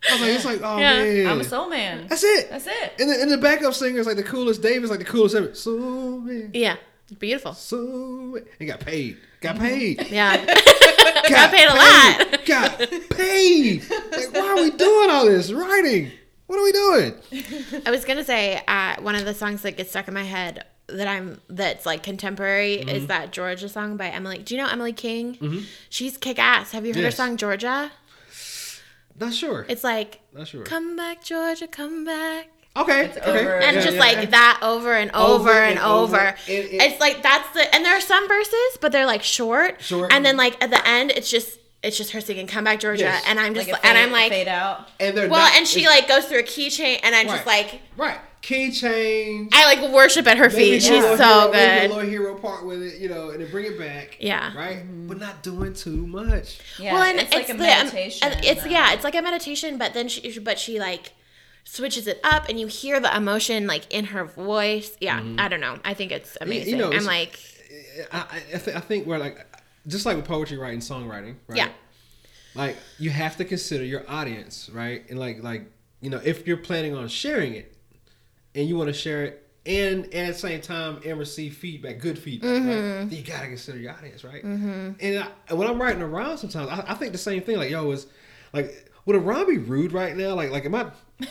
I was like, it's like, oh Yeah. man. I'm a soul man. That's it. That's it. And the, and the backup singer is like the coolest. Dave is like the coolest ever. Soul Man. Yeah, beautiful. Soul Man. He got paid. Got paid. Yeah, got paid a lot. Got paid. Like, why are we doing all this writing? What are we doing? I was gonna say uh, one of the songs that gets stuck in my head that I'm that's like contemporary Mm-hmm. is that Georgia song by Emily. Do you know Emily King? She's kick ass. Have you heard Yes. her song Georgia? Not sure. It's like Not sure. come back Georgia, come back. Okay. It's okay. over. And Yeah, just yeah, like yeah. that over and over, Over and, and over. over. It- it- it's like that's the and there are some verses, but they're like short. Short. And then like at the end it's just it's just her singing Come Back Georgia Yes. and I'm just Like a and I'm like fade out. And they're Well, not- and she like goes through a keychain and I'm just like right key change. I like worship at her feet. do She's so hero, maybe a good. little hero part with it, you know, and then bring it back. Yeah. Right, but not doing too much. Yeah, well, and it's, like a the- meditation. uh, it's uh, yeah, it's like a meditation, but then she, but she like switches it up, and you hear the emotion like in her voice. Yeah, I don't know. I think it's amazing. know, I'm it's- like, I, I, I, th- I think we're like, just like with poetry writing, songwriting, right? Yeah. Like you have to consider your audience, right? And like, like you know, if you're planning on sharing it, and you want to share it. And, and at the same time, and receive feedback, good feedback, Mm-hmm. right? Then you gotta consider your audience, right? Mm-hmm. And I, when I'm writing around, sometimes I, I think the same thing. Like, yo, is like, would a rhyme be rude right now? Like, like, am I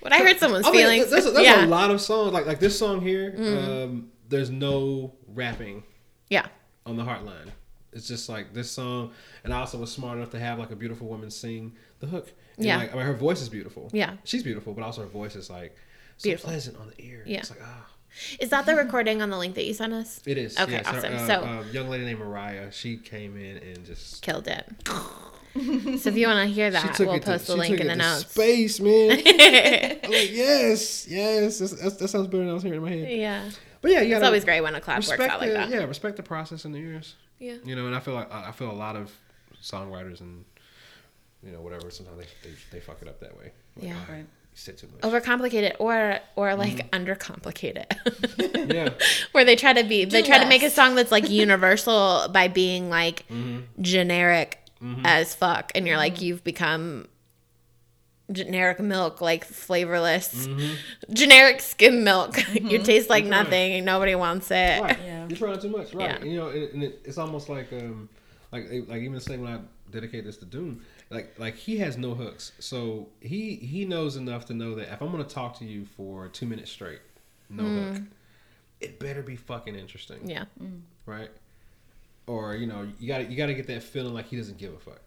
what I heard someone's I mean, feelings. there's, there's yeah, a lot of songs like like this song here. Mm. Um, there's no rapping yeah, on the Heartline. It's just like this song, and I also was smart enough to have like a beautiful woman sing the hook. And, Yeah. like, I mean, her voice is beautiful. Yeah. she's beautiful, but also her voice is like so Beautiful. pleasant on the ear. Yeah. it's like ah, Is that the recording on the link that you sent us? it is. Okay, yes. Her, awesome. uh, So- uh, young lady named Mariah, she came in and just Killed it. so if you want to hear that, we'll post to, the she link took in it the to notes. Space, man. I'm like yes, yes. That's, that's, that sounds better than I was hearing in my head. Yeah, But yeah, you it's always great when a collab works respect out like the, that. Yeah, respect the process in the ears. Yeah. You know, and I feel like I I feel a lot of songwriters and you know, whatever. Sometimes they they, they fuck it up that way. Like, Yeah. ah, Right. You said. Overcomplicate it or or like undercomplicate it. Mm-hmm. Yeah. Where they try to be they Do try to make a song that's like universal by being like Mm-hmm. generic as fuck and you're like you've become generic milk like flavorless generic skim milk you taste like Mm-hmm. That's nothing and nobody wants it Right. Yeah. You're trying too much. Right. Yeah. And, you know, and, and it, it's almost like um like like even say when I dedicate this to Doom, like like he has no hooks. So he he knows enough to know that if I'm gonna talk to you for two minutes straight, no mm. hook, it better be fucking interesting. yeah mm. Right. Or you know you got to you got to get that feeling like he doesn't give a fuck.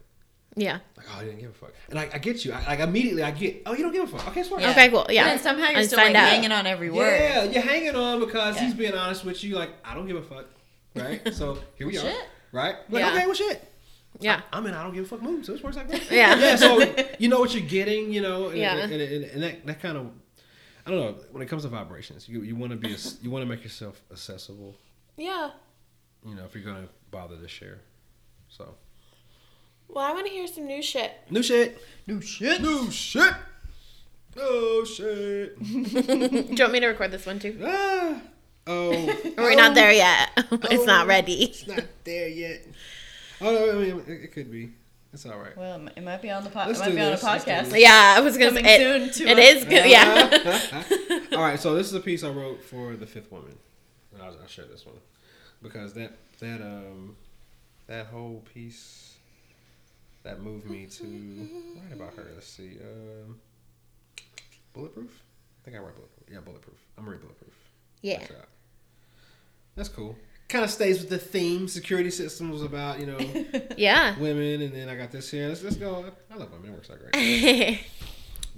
yeah Like oh he didn't give a fuck. And I, I get you. I, like immediately I get oh you don't give a fuck. Okay, it's fine. Yeah. Okay, cool. Yeah. And somehow you're And still like out. hanging on every word. Yeah, you're hanging on because Yeah. he's being honest with you. Like, I don't give a fuck. Right? So here we Well, are. Right? Like, Yeah. okay, well, shit. Yeah I'm in I don't give a fuck mood, so this works like that. Yeah. yeah, so you know what you're getting, you know, and, Yeah. and, and, and that, that kind of, I don't know, when it comes to vibrations, you, you want to be, as- you want to make yourself accessible, yeah you know, if you're going to bother to share. So, well i want to hear some new shit new shit. New shit. New shit. Oh, shit. do you want me to record this one too Ah. Oh. we're not oh. there yet it's not Oh. ready It's not there yet. Oh no, I mean it, it could be. It's all right. Well, it might be on the po- it Let's might do be on a this. Let's do podcast. yeah i was gonna Coming say soon it, to it us. is good yeah all right, so this is a piece I wrote for the fifth woman. And I'll, I'll share this one because that that um that whole piece that moved me to write about her. Let's see, um, bulletproof. I think I wrote bulletproof. Yeah, bulletproof. I'm gonna read bulletproof. yeah Check it out. That's cool. Kind of stays with the theme. Security systems about you know yeah women, and then I got this here. Let's let's go. I love women. It works out great.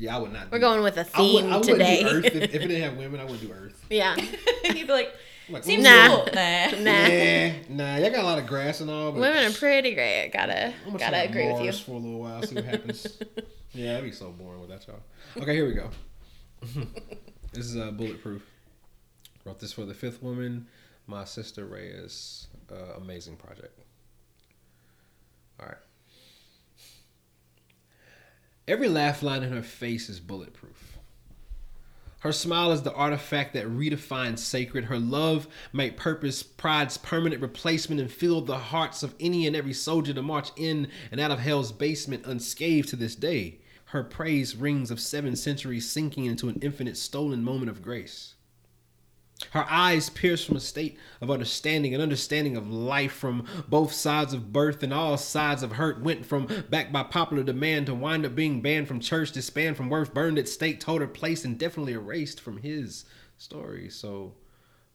Yeah, I would not. we're do- going with a would, theme I wouldn't today do Earth if, if it didn't have women. I wouldn't do Earth. yeah You'd be like, I'm like, seems ooh, Nah. cool. Nah. nah Nah, nah. Y'all got a lot of grass and all, but women are pretty great gotta I'm gonna gotta try agree with you for a little while, see what happens. yeah, that'd be so boring without y'all. Okay, here we go. this is uh, bulletproof. Wrote this for the fifth woman, my sister Reyes. Uh, amazing project. All right. Every laugh line in her face is bulletproof. Her smile is the artifact that redefines sacred. Her love made purpose pride's permanent replacement and filled the hearts of any and every soldier to march in and out of hell's basement unscathed to this day. Her praise rings of seven centuries sinking into an infinite stolen moment of grace. Her eyes pierce from a state of understanding an understanding of life from both sides of birth and all sides of hurt went from back by popular demand to wind up being banned from church, disbanded from worth, burned at stake, told her place, and definitely erased from his story. So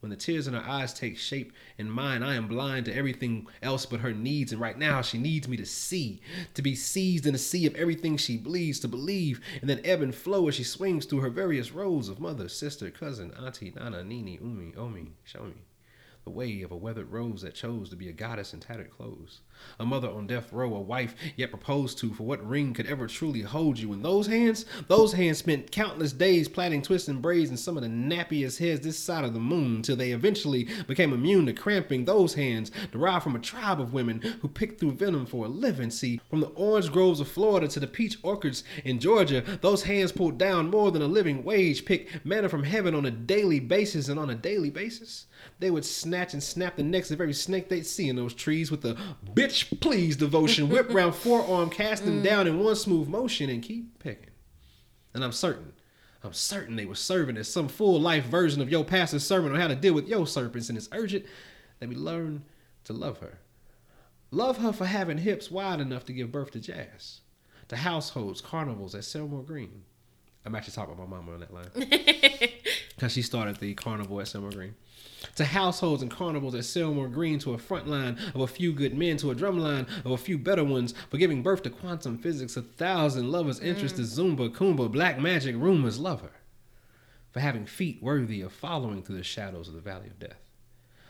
when the tears in her eyes take shape in mine, I am blind to everything else but her needs. And right now, she needs me to see, to be seized in a sea of everything she bleeds, to believe, and then ebb and flow as she swings through her various roles of mother, sister, cousin, auntie, nana, nini, umi, omi, show me. The way of a weathered rose that chose to be a goddess in tattered clothes. A mother on death row, a wife yet proposed to, for what ring could ever truly hold you? And those hands, those hands spent countless days plaiting twists and braids in some of the nappiest heads this side of the moon, till they eventually became immune to cramping. Those hands derived from a tribe of women who picked through venom for a living. See, from the orange groves of Florida to the peach orchards in Georgia, those hands pulled down more than a living wage, pick manna from heaven on a daily basis, and on a daily basis. They would snatch and snap the necks of every snake they'd see in those trees with a bitch please devotion, whip round forearm, cast them down in mm. one smooth motion, and keep picking. And I'm certain, I'm certain they were serving as some full life version of your pastor's sermon on how to deal with your serpents, and it's urgent that we learn to love her. Love her for having hips wide enough to give birth to jazz, to households, carnivals at Selmore Green. I'm actually talking about my mama on that line because she started the carnival at Selmore Green. To households and carnivals at Selmore Green, to a front line of a few good men, to a drum line of a few better ones, for giving birth to quantum physics, a thousand lovers' mm. interest to Zumba, Kumba, black magic, rumors love her. For having feet worthy of following through the shadows of the valley of death.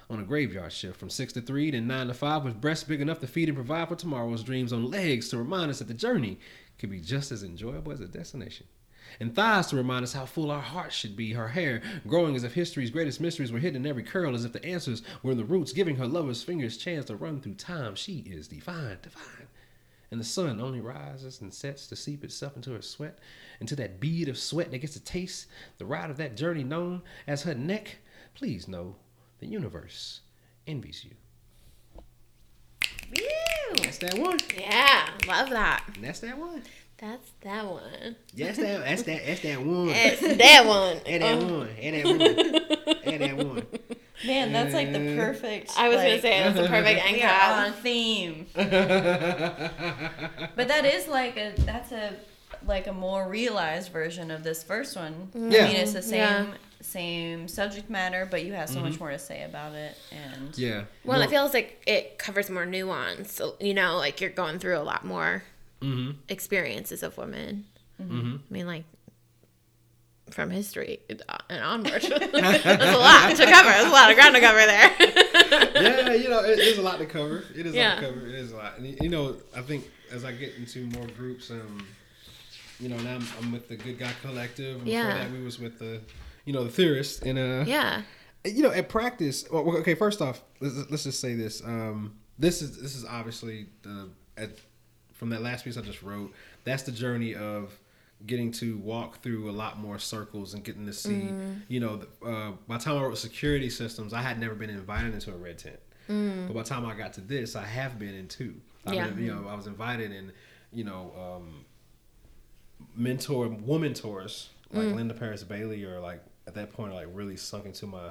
On a graveyard shift from 6 to 3, then 9 to 5, with breasts big enough to feed and provide for tomorrow's dreams, on legs to remind us that the journey can be just as enjoyable as the destination and thighs to remind us how full our hearts should be. Her hair growing as if history's greatest mysteries were hidden in every curl, as if the answers were in the roots, giving her lover's fingers chance to run through time. She is divine, divine. and the sun only rises and sets to seep itself into her sweat, into that bead of sweat that gets to taste the ride of that journey known as her neck, please know the universe envies you. Woo! That's that one. Yeah, love that. And that's that one. That's that one. Yes, that that's that that's that one. It's that one. And that one. And that one. And that one. Man, that's like the Uh, perfect. I was gonna say it was the perfect end we are on theme. But that is like a that's a like a more realized version of this first one. Yeah. I mean, it's the same Yeah. same subject matter, but you have so much more to say about it. And Yeah. Well, it feels like it covers more nuance. So, you know, like you're going through a lot more Mm-hmm. experiences of women. Mm-hmm. I mean, like from history and onward. That's a lot to cover. There's a lot of ground to cover there. yeah, you know, it is a lot to cover. It is a lot to cover. It is a lot. And you know, I think as I get into more groups, um, you know, now I'm, I'm with the Good Guy Collective. And Yeah. Before that, we was with the, you know, the theorist. And uh, yeah. you know, at practice. Well, okay, first off, let's, let's just say this. Um, this is this is obviously the at, from that last piece I just wrote. That's the journey of getting to walk through a lot more circles and getting to see. You know, uh, by the time I wrote security systems, I had never been invited into a red tent. But by the time I got to this, I have been in two. I Yeah. you know, I was invited in. You know. Um, mentor woman tours like Linda Parris-Bailey or like at that point like really sunk into my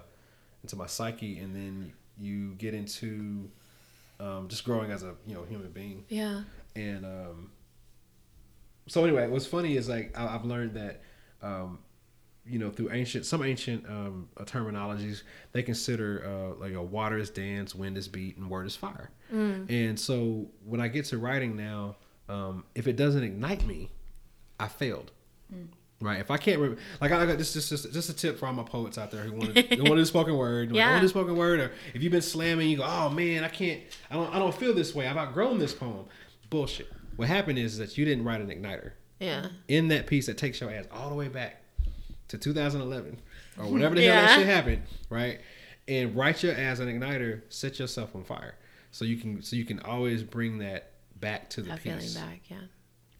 into my psyche and then you get into um, just growing as a you know human being Yeah. And um, so anyway what's funny is like I, I've learned that um, you know through ancient some ancient um, uh, terminologies they consider uh, like a water is dance wind is beat and word is fire and so when I get to writing now um, if it doesn't ignite me I failed. Right. If I can't remember, like I got this, just just just a tip for all my poets out there who want to who want to do spoken word. Like, I Yeah. want to do spoken word, or if you've been slamming, you go, oh man, I can't, I don't, I don't feel this way. I've outgrown this poem. Bullshit. What happened is that you didn't write an igniter Yeah. in that piece that takes your ass all the way back to 2011 or whatever the hell Yeah. that shit happened, right? And write your ass an igniter, set yourself on fire, so you can so you can always bring that back to the That feeling piece, back. Yeah.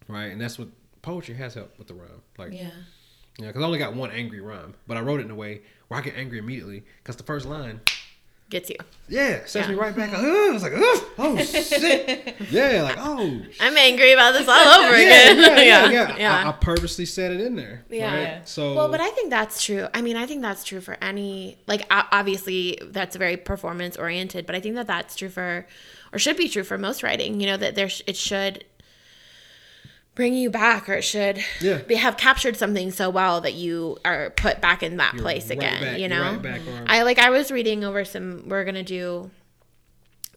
right? And that's what poetry has helped with the rhyme, like Yeah. yeah, because I only got one angry rhyme, but I wrote it in a way where I get angry immediately because the first line, Gets you. yeah, sets me right back. Like, "Ugh," I was like, Ugh, oh shit, yeah, like oh. I'm angry about this all over Yeah, again. yeah, yeah, yeah. yeah. I, I purposely set it in there. Yeah. Right? So Well, but I think that's true. I mean, I think that's true for any like obviously that's very performance oriented, but I think that that's true for or should be true for most writing. You know that there sh- it should bring you back or it should Yeah. be, have captured something so well that you are put back in that You're place right again. back- you know, right back I like I was reading over some. We're gonna do.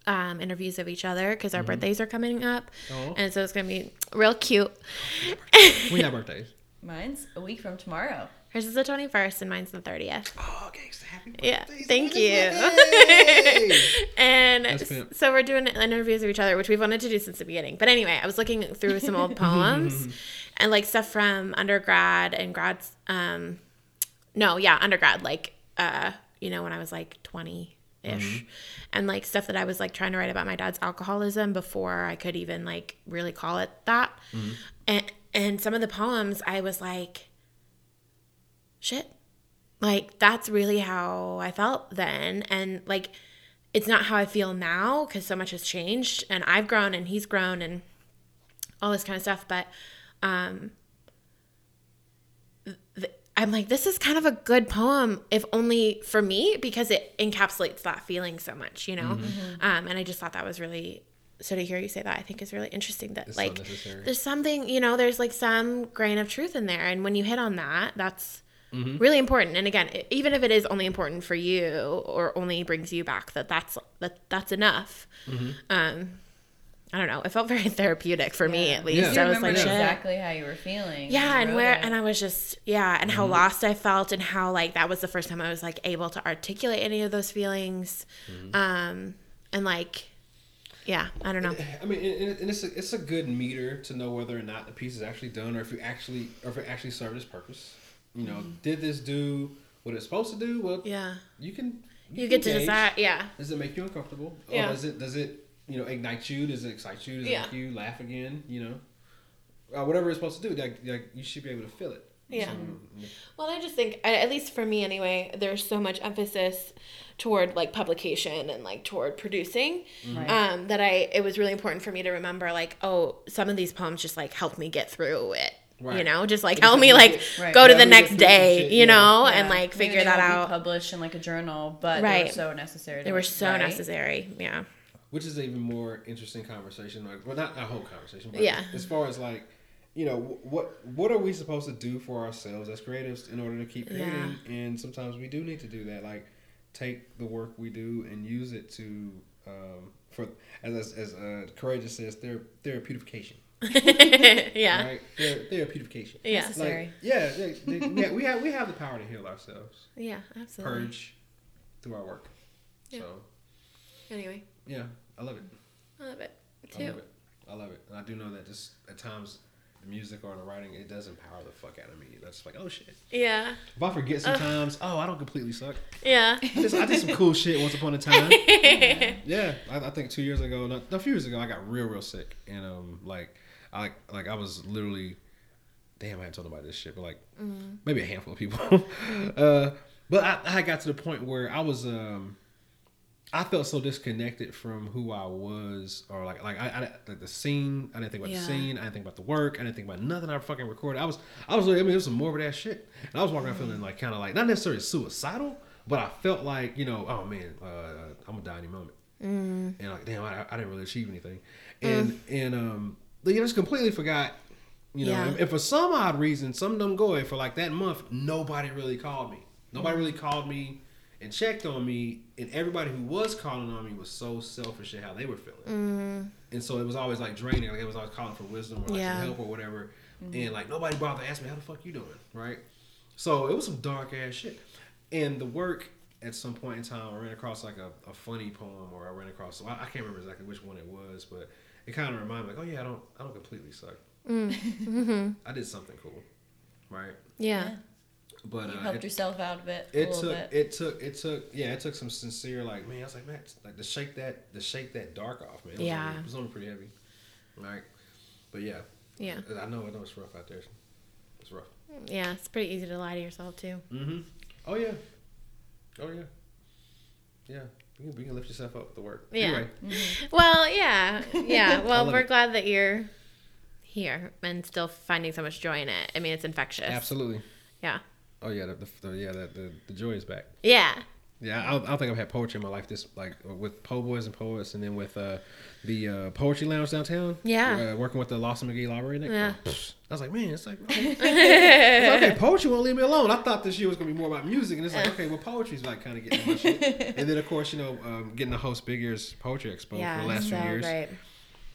Um, interviews of each other because our birthdays are coming up, Mm-hmm. Oh. and so it's gonna be real cute. we have birthdays. mine's a week from tomorrow. Hers is the twenty first, and mine's the thirtieth. Oh, gangsta, happy birthday! Yeah, thank you. And That's so we're doing interviews of each other, which we've wanted to do since the beginning. But anyway, I was looking through some old poems and like stuff from undergrad and grads. Um, no, yeah, undergrad, like uh, you know, when I was like twenty ish, and like stuff that I was like trying to write about my dad's alcoholism before I could even like really call it that. And and some of the poems, I was like, shit. Like that's really how I felt then. And like it's not how I feel now cuz so much has changed and I've grown and he's grown and all this kind of stuff but um th- I'm like this is kind of a good poem if only for me because it encapsulates that feeling so much you know? Um and I just thought that was really so to hear you say that I think is really interesting that It's like necessary. there's something you know there's like some grain of truth in there. And when you hit on that that's Mm-hmm. really important and again even if it is only important for you or only brings you back that that's that that's enough Mm-hmm. um i don't know it felt very therapeutic for me at least Yeah. i was remembered like shit exactly how you were feeling. yeah and where it. and i was just yeah and how Mm-hmm. lost i felt and how like that was the first time i was like able to articulate any of those feelings Mm-hmm. um and like yeah i don't know I mean, and, and it's a, it's a good meter to know whether or not the piece is actually done, or if you actually, or if it actually served its purpose. You know, did this do what it's supposed to do? Well, yeah you can. you get to gauge. decide yeah Does it make you uncomfortable? Yeah. Or does it does it you know, ignite you? Does it excite you? Does Yeah. it make you laugh again? You know, uh, whatever it's supposed to do, like, like you should be able to feel it. Yeah. So, Well, I just think, at least for me anyway, there's so much emphasis toward like publication and like toward producing Right. um, that I it was really important for me to remember like oh some of these poems just like helped me get through it. You know, just like Just help me like Right. go to Yeah, the next get through some day, shit, you yeah. know, Yeah. and like figure they that out. published in like a journal, but Right. they were so necessary. They were so write. necessary. Yeah. which is an even more interesting conversation. Like, well, not a whole conversation, but Yeah. as far as like, you know, what what are we supposed to do for ourselves as creatives in order to keep creating? And sometimes we do need to do that. Like, take the work we do and use it to um, for as as, as uh, courageous says, ther- therapeutification. yeah. Right? Ther- therapeutification. Yeah. Necessary. Like, yeah, they, they, yeah, we have we have the power to heal ourselves, Yeah, absolutely. purge through our work. Yeah. So Anyway, yeah, I love it. I love it I too. love it. I love it. And I do know that just at times the music or the writing it does empower the fuck out of me. That's like oh shit. Yeah. If I forget sometimes, oh I don't completely suck. Yeah. I, just, I did some cool shit once upon a time. yeah, I, I think two years ago, not a few years ago, I got real real sick and um like I like I was literally, damn I hadn't told nobody this shit, but like maybe a handful of people. uh, but I, I got to the point where I was um. I felt so disconnected from who I was, or like like I, I like the scene. I didn't think about Yeah. the scene. I didn't think about the work. I didn't think about nothing I fucking recorded. I was I was really, I mean it was some morbid ass shit, and I was walking around feeling like kind of like not necessarily suicidal, but I felt like you know oh man uh, I'm gonna die any moment, mm. and like damn I, I didn't really achieve anything, and and um you know, just completely forgot. You know, Yeah. and, and for some odd reason, some of them go for like that month, nobody really called me. Nobody really called me and checked on me, and everybody who was calling on me was so selfish in how they were feeling. Mm-hmm. And so it was always like draining. Like it was always calling for wisdom or like Yeah. some help or whatever. Mm-hmm. And like nobody bothered to ask me how the fuck you doing, right? So it was some dark ass shit. And the work at some point in time, I ran across like a, a funny poem, or I ran across. I, I can't remember exactly which one it was, but it kind of reminded me like, oh yeah, I don't, I don't completely suck. I did something cool, right? Yeah. But You uh, helped it, yourself out of it a it took bit. it took it took yeah it took some sincere like man I was like man it's like to shake that to shake that dark off man it was Yeah. only, it was only pretty heavy right but yeah Yeah. I know I know it's rough out there it's rough Yeah. It's pretty easy to lie to yourself too. mm-hmm oh yeah oh yeah yeah you can, you can lift yourself up with the work Yeah. anyway mm-hmm. Well, yeah. Yeah. Well, we're it. glad that you're here and still finding so much joy in it. I mean, it's infectious. absolutely Yeah. oh yeah the, the, the yeah the, the the joy is back Yeah. Yeah, I don't, I don't think I've had poetry in my life. This like with Po Boys and Poets, and then with uh, the uh, Poetry Lounge downtown. Yeah. uh, working with the Lawson McGhee Library. Yeah. Oh. I was like, man, it's like It's like, okay, poetry won't leave me alone. I thought this year was gonna be more about music, and it's like, okay, well, poetry's like kind of getting my shit. And then of course, you know, um, getting to host Big Ears Poetry Expo Yeah. for the last so few years. great.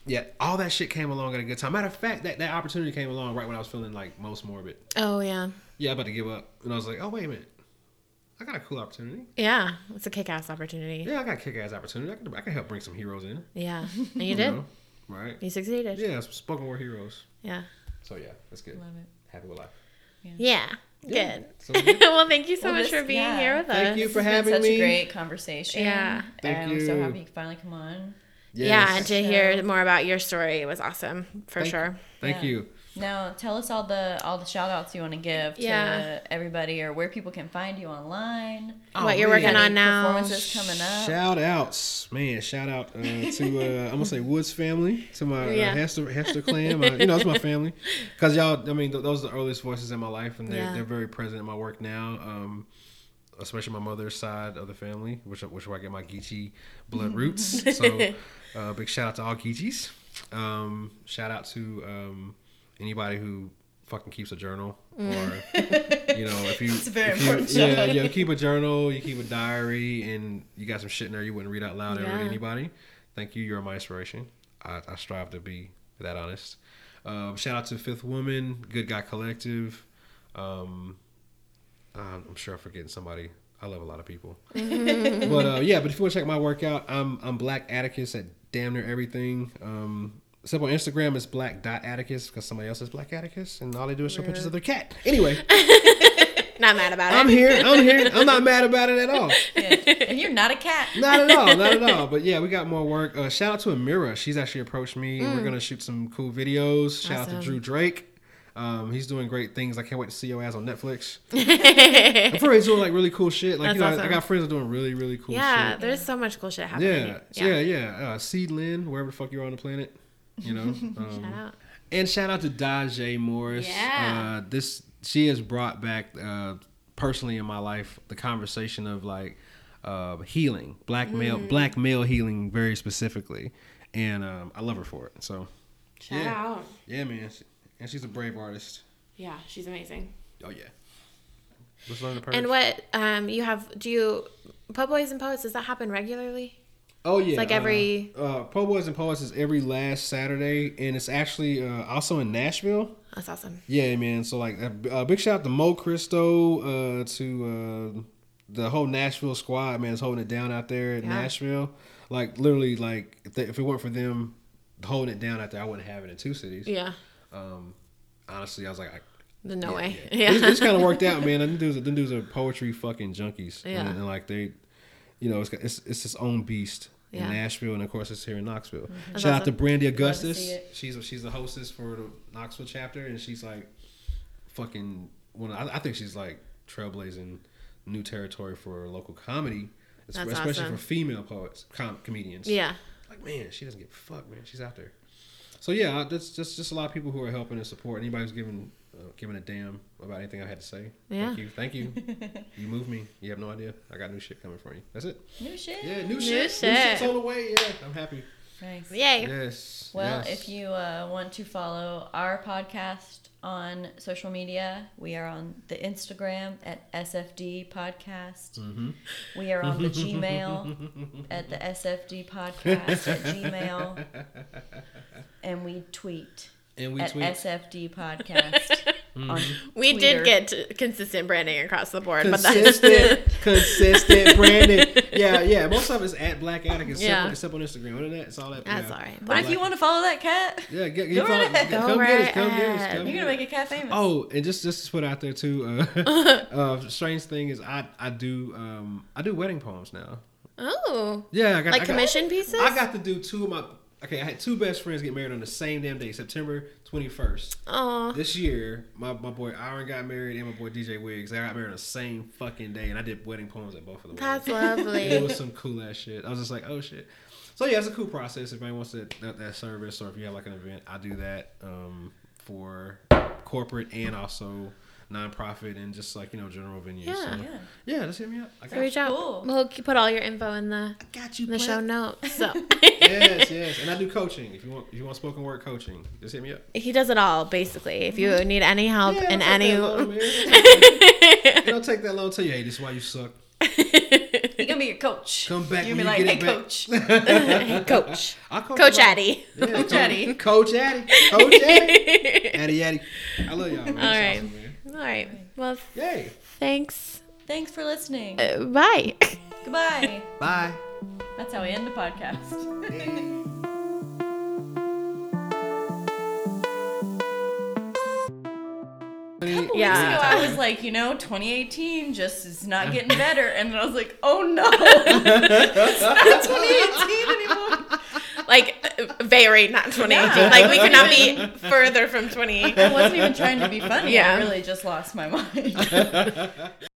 Yeah, all that shit came along at a good time. Matter of fact, that, that opportunity came along right when I was feeling like most morbid. Oh yeah. Yeah, about to give up, and I was like, oh wait a minute, I got a cool opportunity. Yeah. It's a kick-ass opportunity. Yeah, I got a kick ass opportunity. I can, I can help bring some heroes in. Yeah. And you did. know, right? You succeeded. Yeah, some spoken word heroes. Yeah. So yeah, that's good. Love it. Happy with life. Yeah. Yeah. Good. So good. well, thank you so Well, much this- for being yeah. here with Thank us. Thank you for has having been such me. a great conversation. Yeah. Thank I'm so happy you finally come on. Yeah, and to hear more about your story was awesome for Thank- sure. Thank Yeah. you. Now, tell us all the all the shout outs you want to give Yeah. to everybody or where people can find you online. what you're Oh, man. working on now. Performances coming up. Shout outs, man! Shout out uh, to uh, I'm gonna say Woods family, to my uh, Hester Hester clan. My, you know, it's my family, because y'all. I mean, th- those are the earliest voices in my life, and they're Yeah. they're very present in my work now. Um, especially my mother's side of the family, which which where I get my Geechee blood roots. So, uh, big shout out to all Geechees. Um, shout out to um, anybody who fucking keeps a journal or you know if you It's a very if you, important yeah yeah keep a journal you keep a diary and you got some shit in there you wouldn't read out loud ever to anybody thank you you're my inspiration. I, I strive to be that honest. Um, shout out to Fifth Woman Good Guy Collective. Um, um, I'm sure I'm forgetting somebody. I love a lot of people. But uh, yeah but if you want to check my workout I'm I'm Black Atticus at damn near everything. Um, Except on Instagram, it's black dot Atticus because somebody else is black Atticus, and all they do is show pictures of their cat. Anyway, Not mad about it. I'm here. I'm here. I'm not mad about it at all. Yeah. And you're not a cat. Not at all. Not at all. But yeah, we got more work. Uh, shout out to Amira. She's actually approached me. We're gonna shoot some cool videos. Shout out to Drew Drake. Um, he's doing great things. I can't wait to see your ass on Netflix. I'm pretty he's doing like really cool shit. Like That's you know, I- I got friends that are doing really really cool yeah, shit. there's so much cool shit happening. Yeah, yeah, yeah. Uh, Seed Lynn, wherever the fuck you're on the planet, you know. Um, Shout out. And shout out to Dajay Morris. Yeah. Uh, this she has brought back uh, personally in my life the conversation of like uh, healing, black male, Mm. black male healing very specifically, and um, I love her for it. So Shout Yeah. out. yeah, man, and she's a brave artist. Yeah, she's amazing. Oh yeah. Let's learn the purge. And what um you have? Do you po boys and poets? Does that happen regularly? Oh yeah, like uh, every- uh, Po Boys and Poets is every last Saturday, and it's actually uh, also in Nashville. That's awesome. Yeah, man. So like, a uh, big shout out to Mo Cristo, uh, to uh, the whole Nashville squad, man, is holding it down out there in Yeah. Nashville. Like literally, like if, they, if it weren't for them holding it down out there, I wouldn't have it in two cities. Yeah. Um, honestly, I was like, I, The no way. yeah. Yeah. It's, kind of worked out, man. Them dudes, them dudes are poetry fucking junkies. Yeah. and, and, like they, you know, it's got- it's it's its own beast. Yeah. In Nashville, and of course, it's here in Knoxville. That's Shout out to. Brandy Augustus. She's she's the hostess for the Knoxville chapter, and she's like fucking one. Of, I, I think she's like trailblazing new territory for local comedy, especially awesome. for female poets, com- comedians. yeah. like man, she doesn't give a fuck, man. She's out there. So yeah, that's just just a lot of people who are helping and support. Anybody who's giving uh, giving a damn about anything I had to say. Yeah. Thank you, thank you. you move me. You have no idea. I got new shit coming for you. That's it. New shit. Yeah, new, New shit. New shit. shit's on the way. Yeah, I'm happy. Nice. Yay. Yes. Well, yes. if you uh, want to follow our podcast on social media, we are on the Instagram at SFD Podcast. Mhm. We are on the Gmail at the SFD Podcast at Gmail. And we tweet and we at tweet. SFD Podcast on We Twitter. did get consistent branding across the board, but that's consistent, consistent branding. Yeah, yeah. Most of it's at Black Attic, except, Yeah. on, except on Instagram. Other than that, it's all that. That's yeah. all right. But if you want to follow that cat, yeah, get, Go get, follow, right ahead. get- come right get us, come get us, come you're get gonna make a cat famous. Oh, and just just to put out there too, uh, uh, strange thing is I I do um I do wedding poems now. Oh. Yeah, I got Like I got, commission pieces? I got to do two of my okay. I had two best friends get married on the same damn day, September twenty first. Oh. This year, my, my boy Aaron got married and my boy DJ Wiggs. They got married on the same fucking day, and I did wedding poems at both of them. That's it lovely. was some cool ass shit. I was just like, oh shit. So yeah, it's a cool process. If anybody wants that, that, that service, or if you have like an event, I do that um, for corporate and also nonprofit and just like you know general venues. Yeah. so, Yeah. yeah, just hit me up. I got, So reach out. Cool. We'll put all your info in the, I got you. in the show notes. So yes, yes, and I do coaching. If you want, if you want spoken word coaching, just hit me up. he does it all basically. If you mm-hmm. need any help Yeah, in it'll take any that long, man. It don't take that long to tell you, hey, this is why you suck. He's gonna be your coach. Come back You're gonna you be like, hey, it back." coach. coach. I'll coach Coach. Addy. Yeah, Coach Addy. Coach Addy. Coach Addy. Addy Addy. I love y'all, man. All It's right. awesome, man. All right. Well, Yay. thanks. Thanks for listening. Uh, bye. Goodbye. Bye. That's how we end the podcast. Yeah. Weeks ago, I was like, you know, 2018 just is not getting better, and then I was like, oh no, it's not 2018 anymore. Like uh, very not 2018. Like we could not be further from 2018. I wasn't even trying to be funny. Yeah. I really just lost my mind.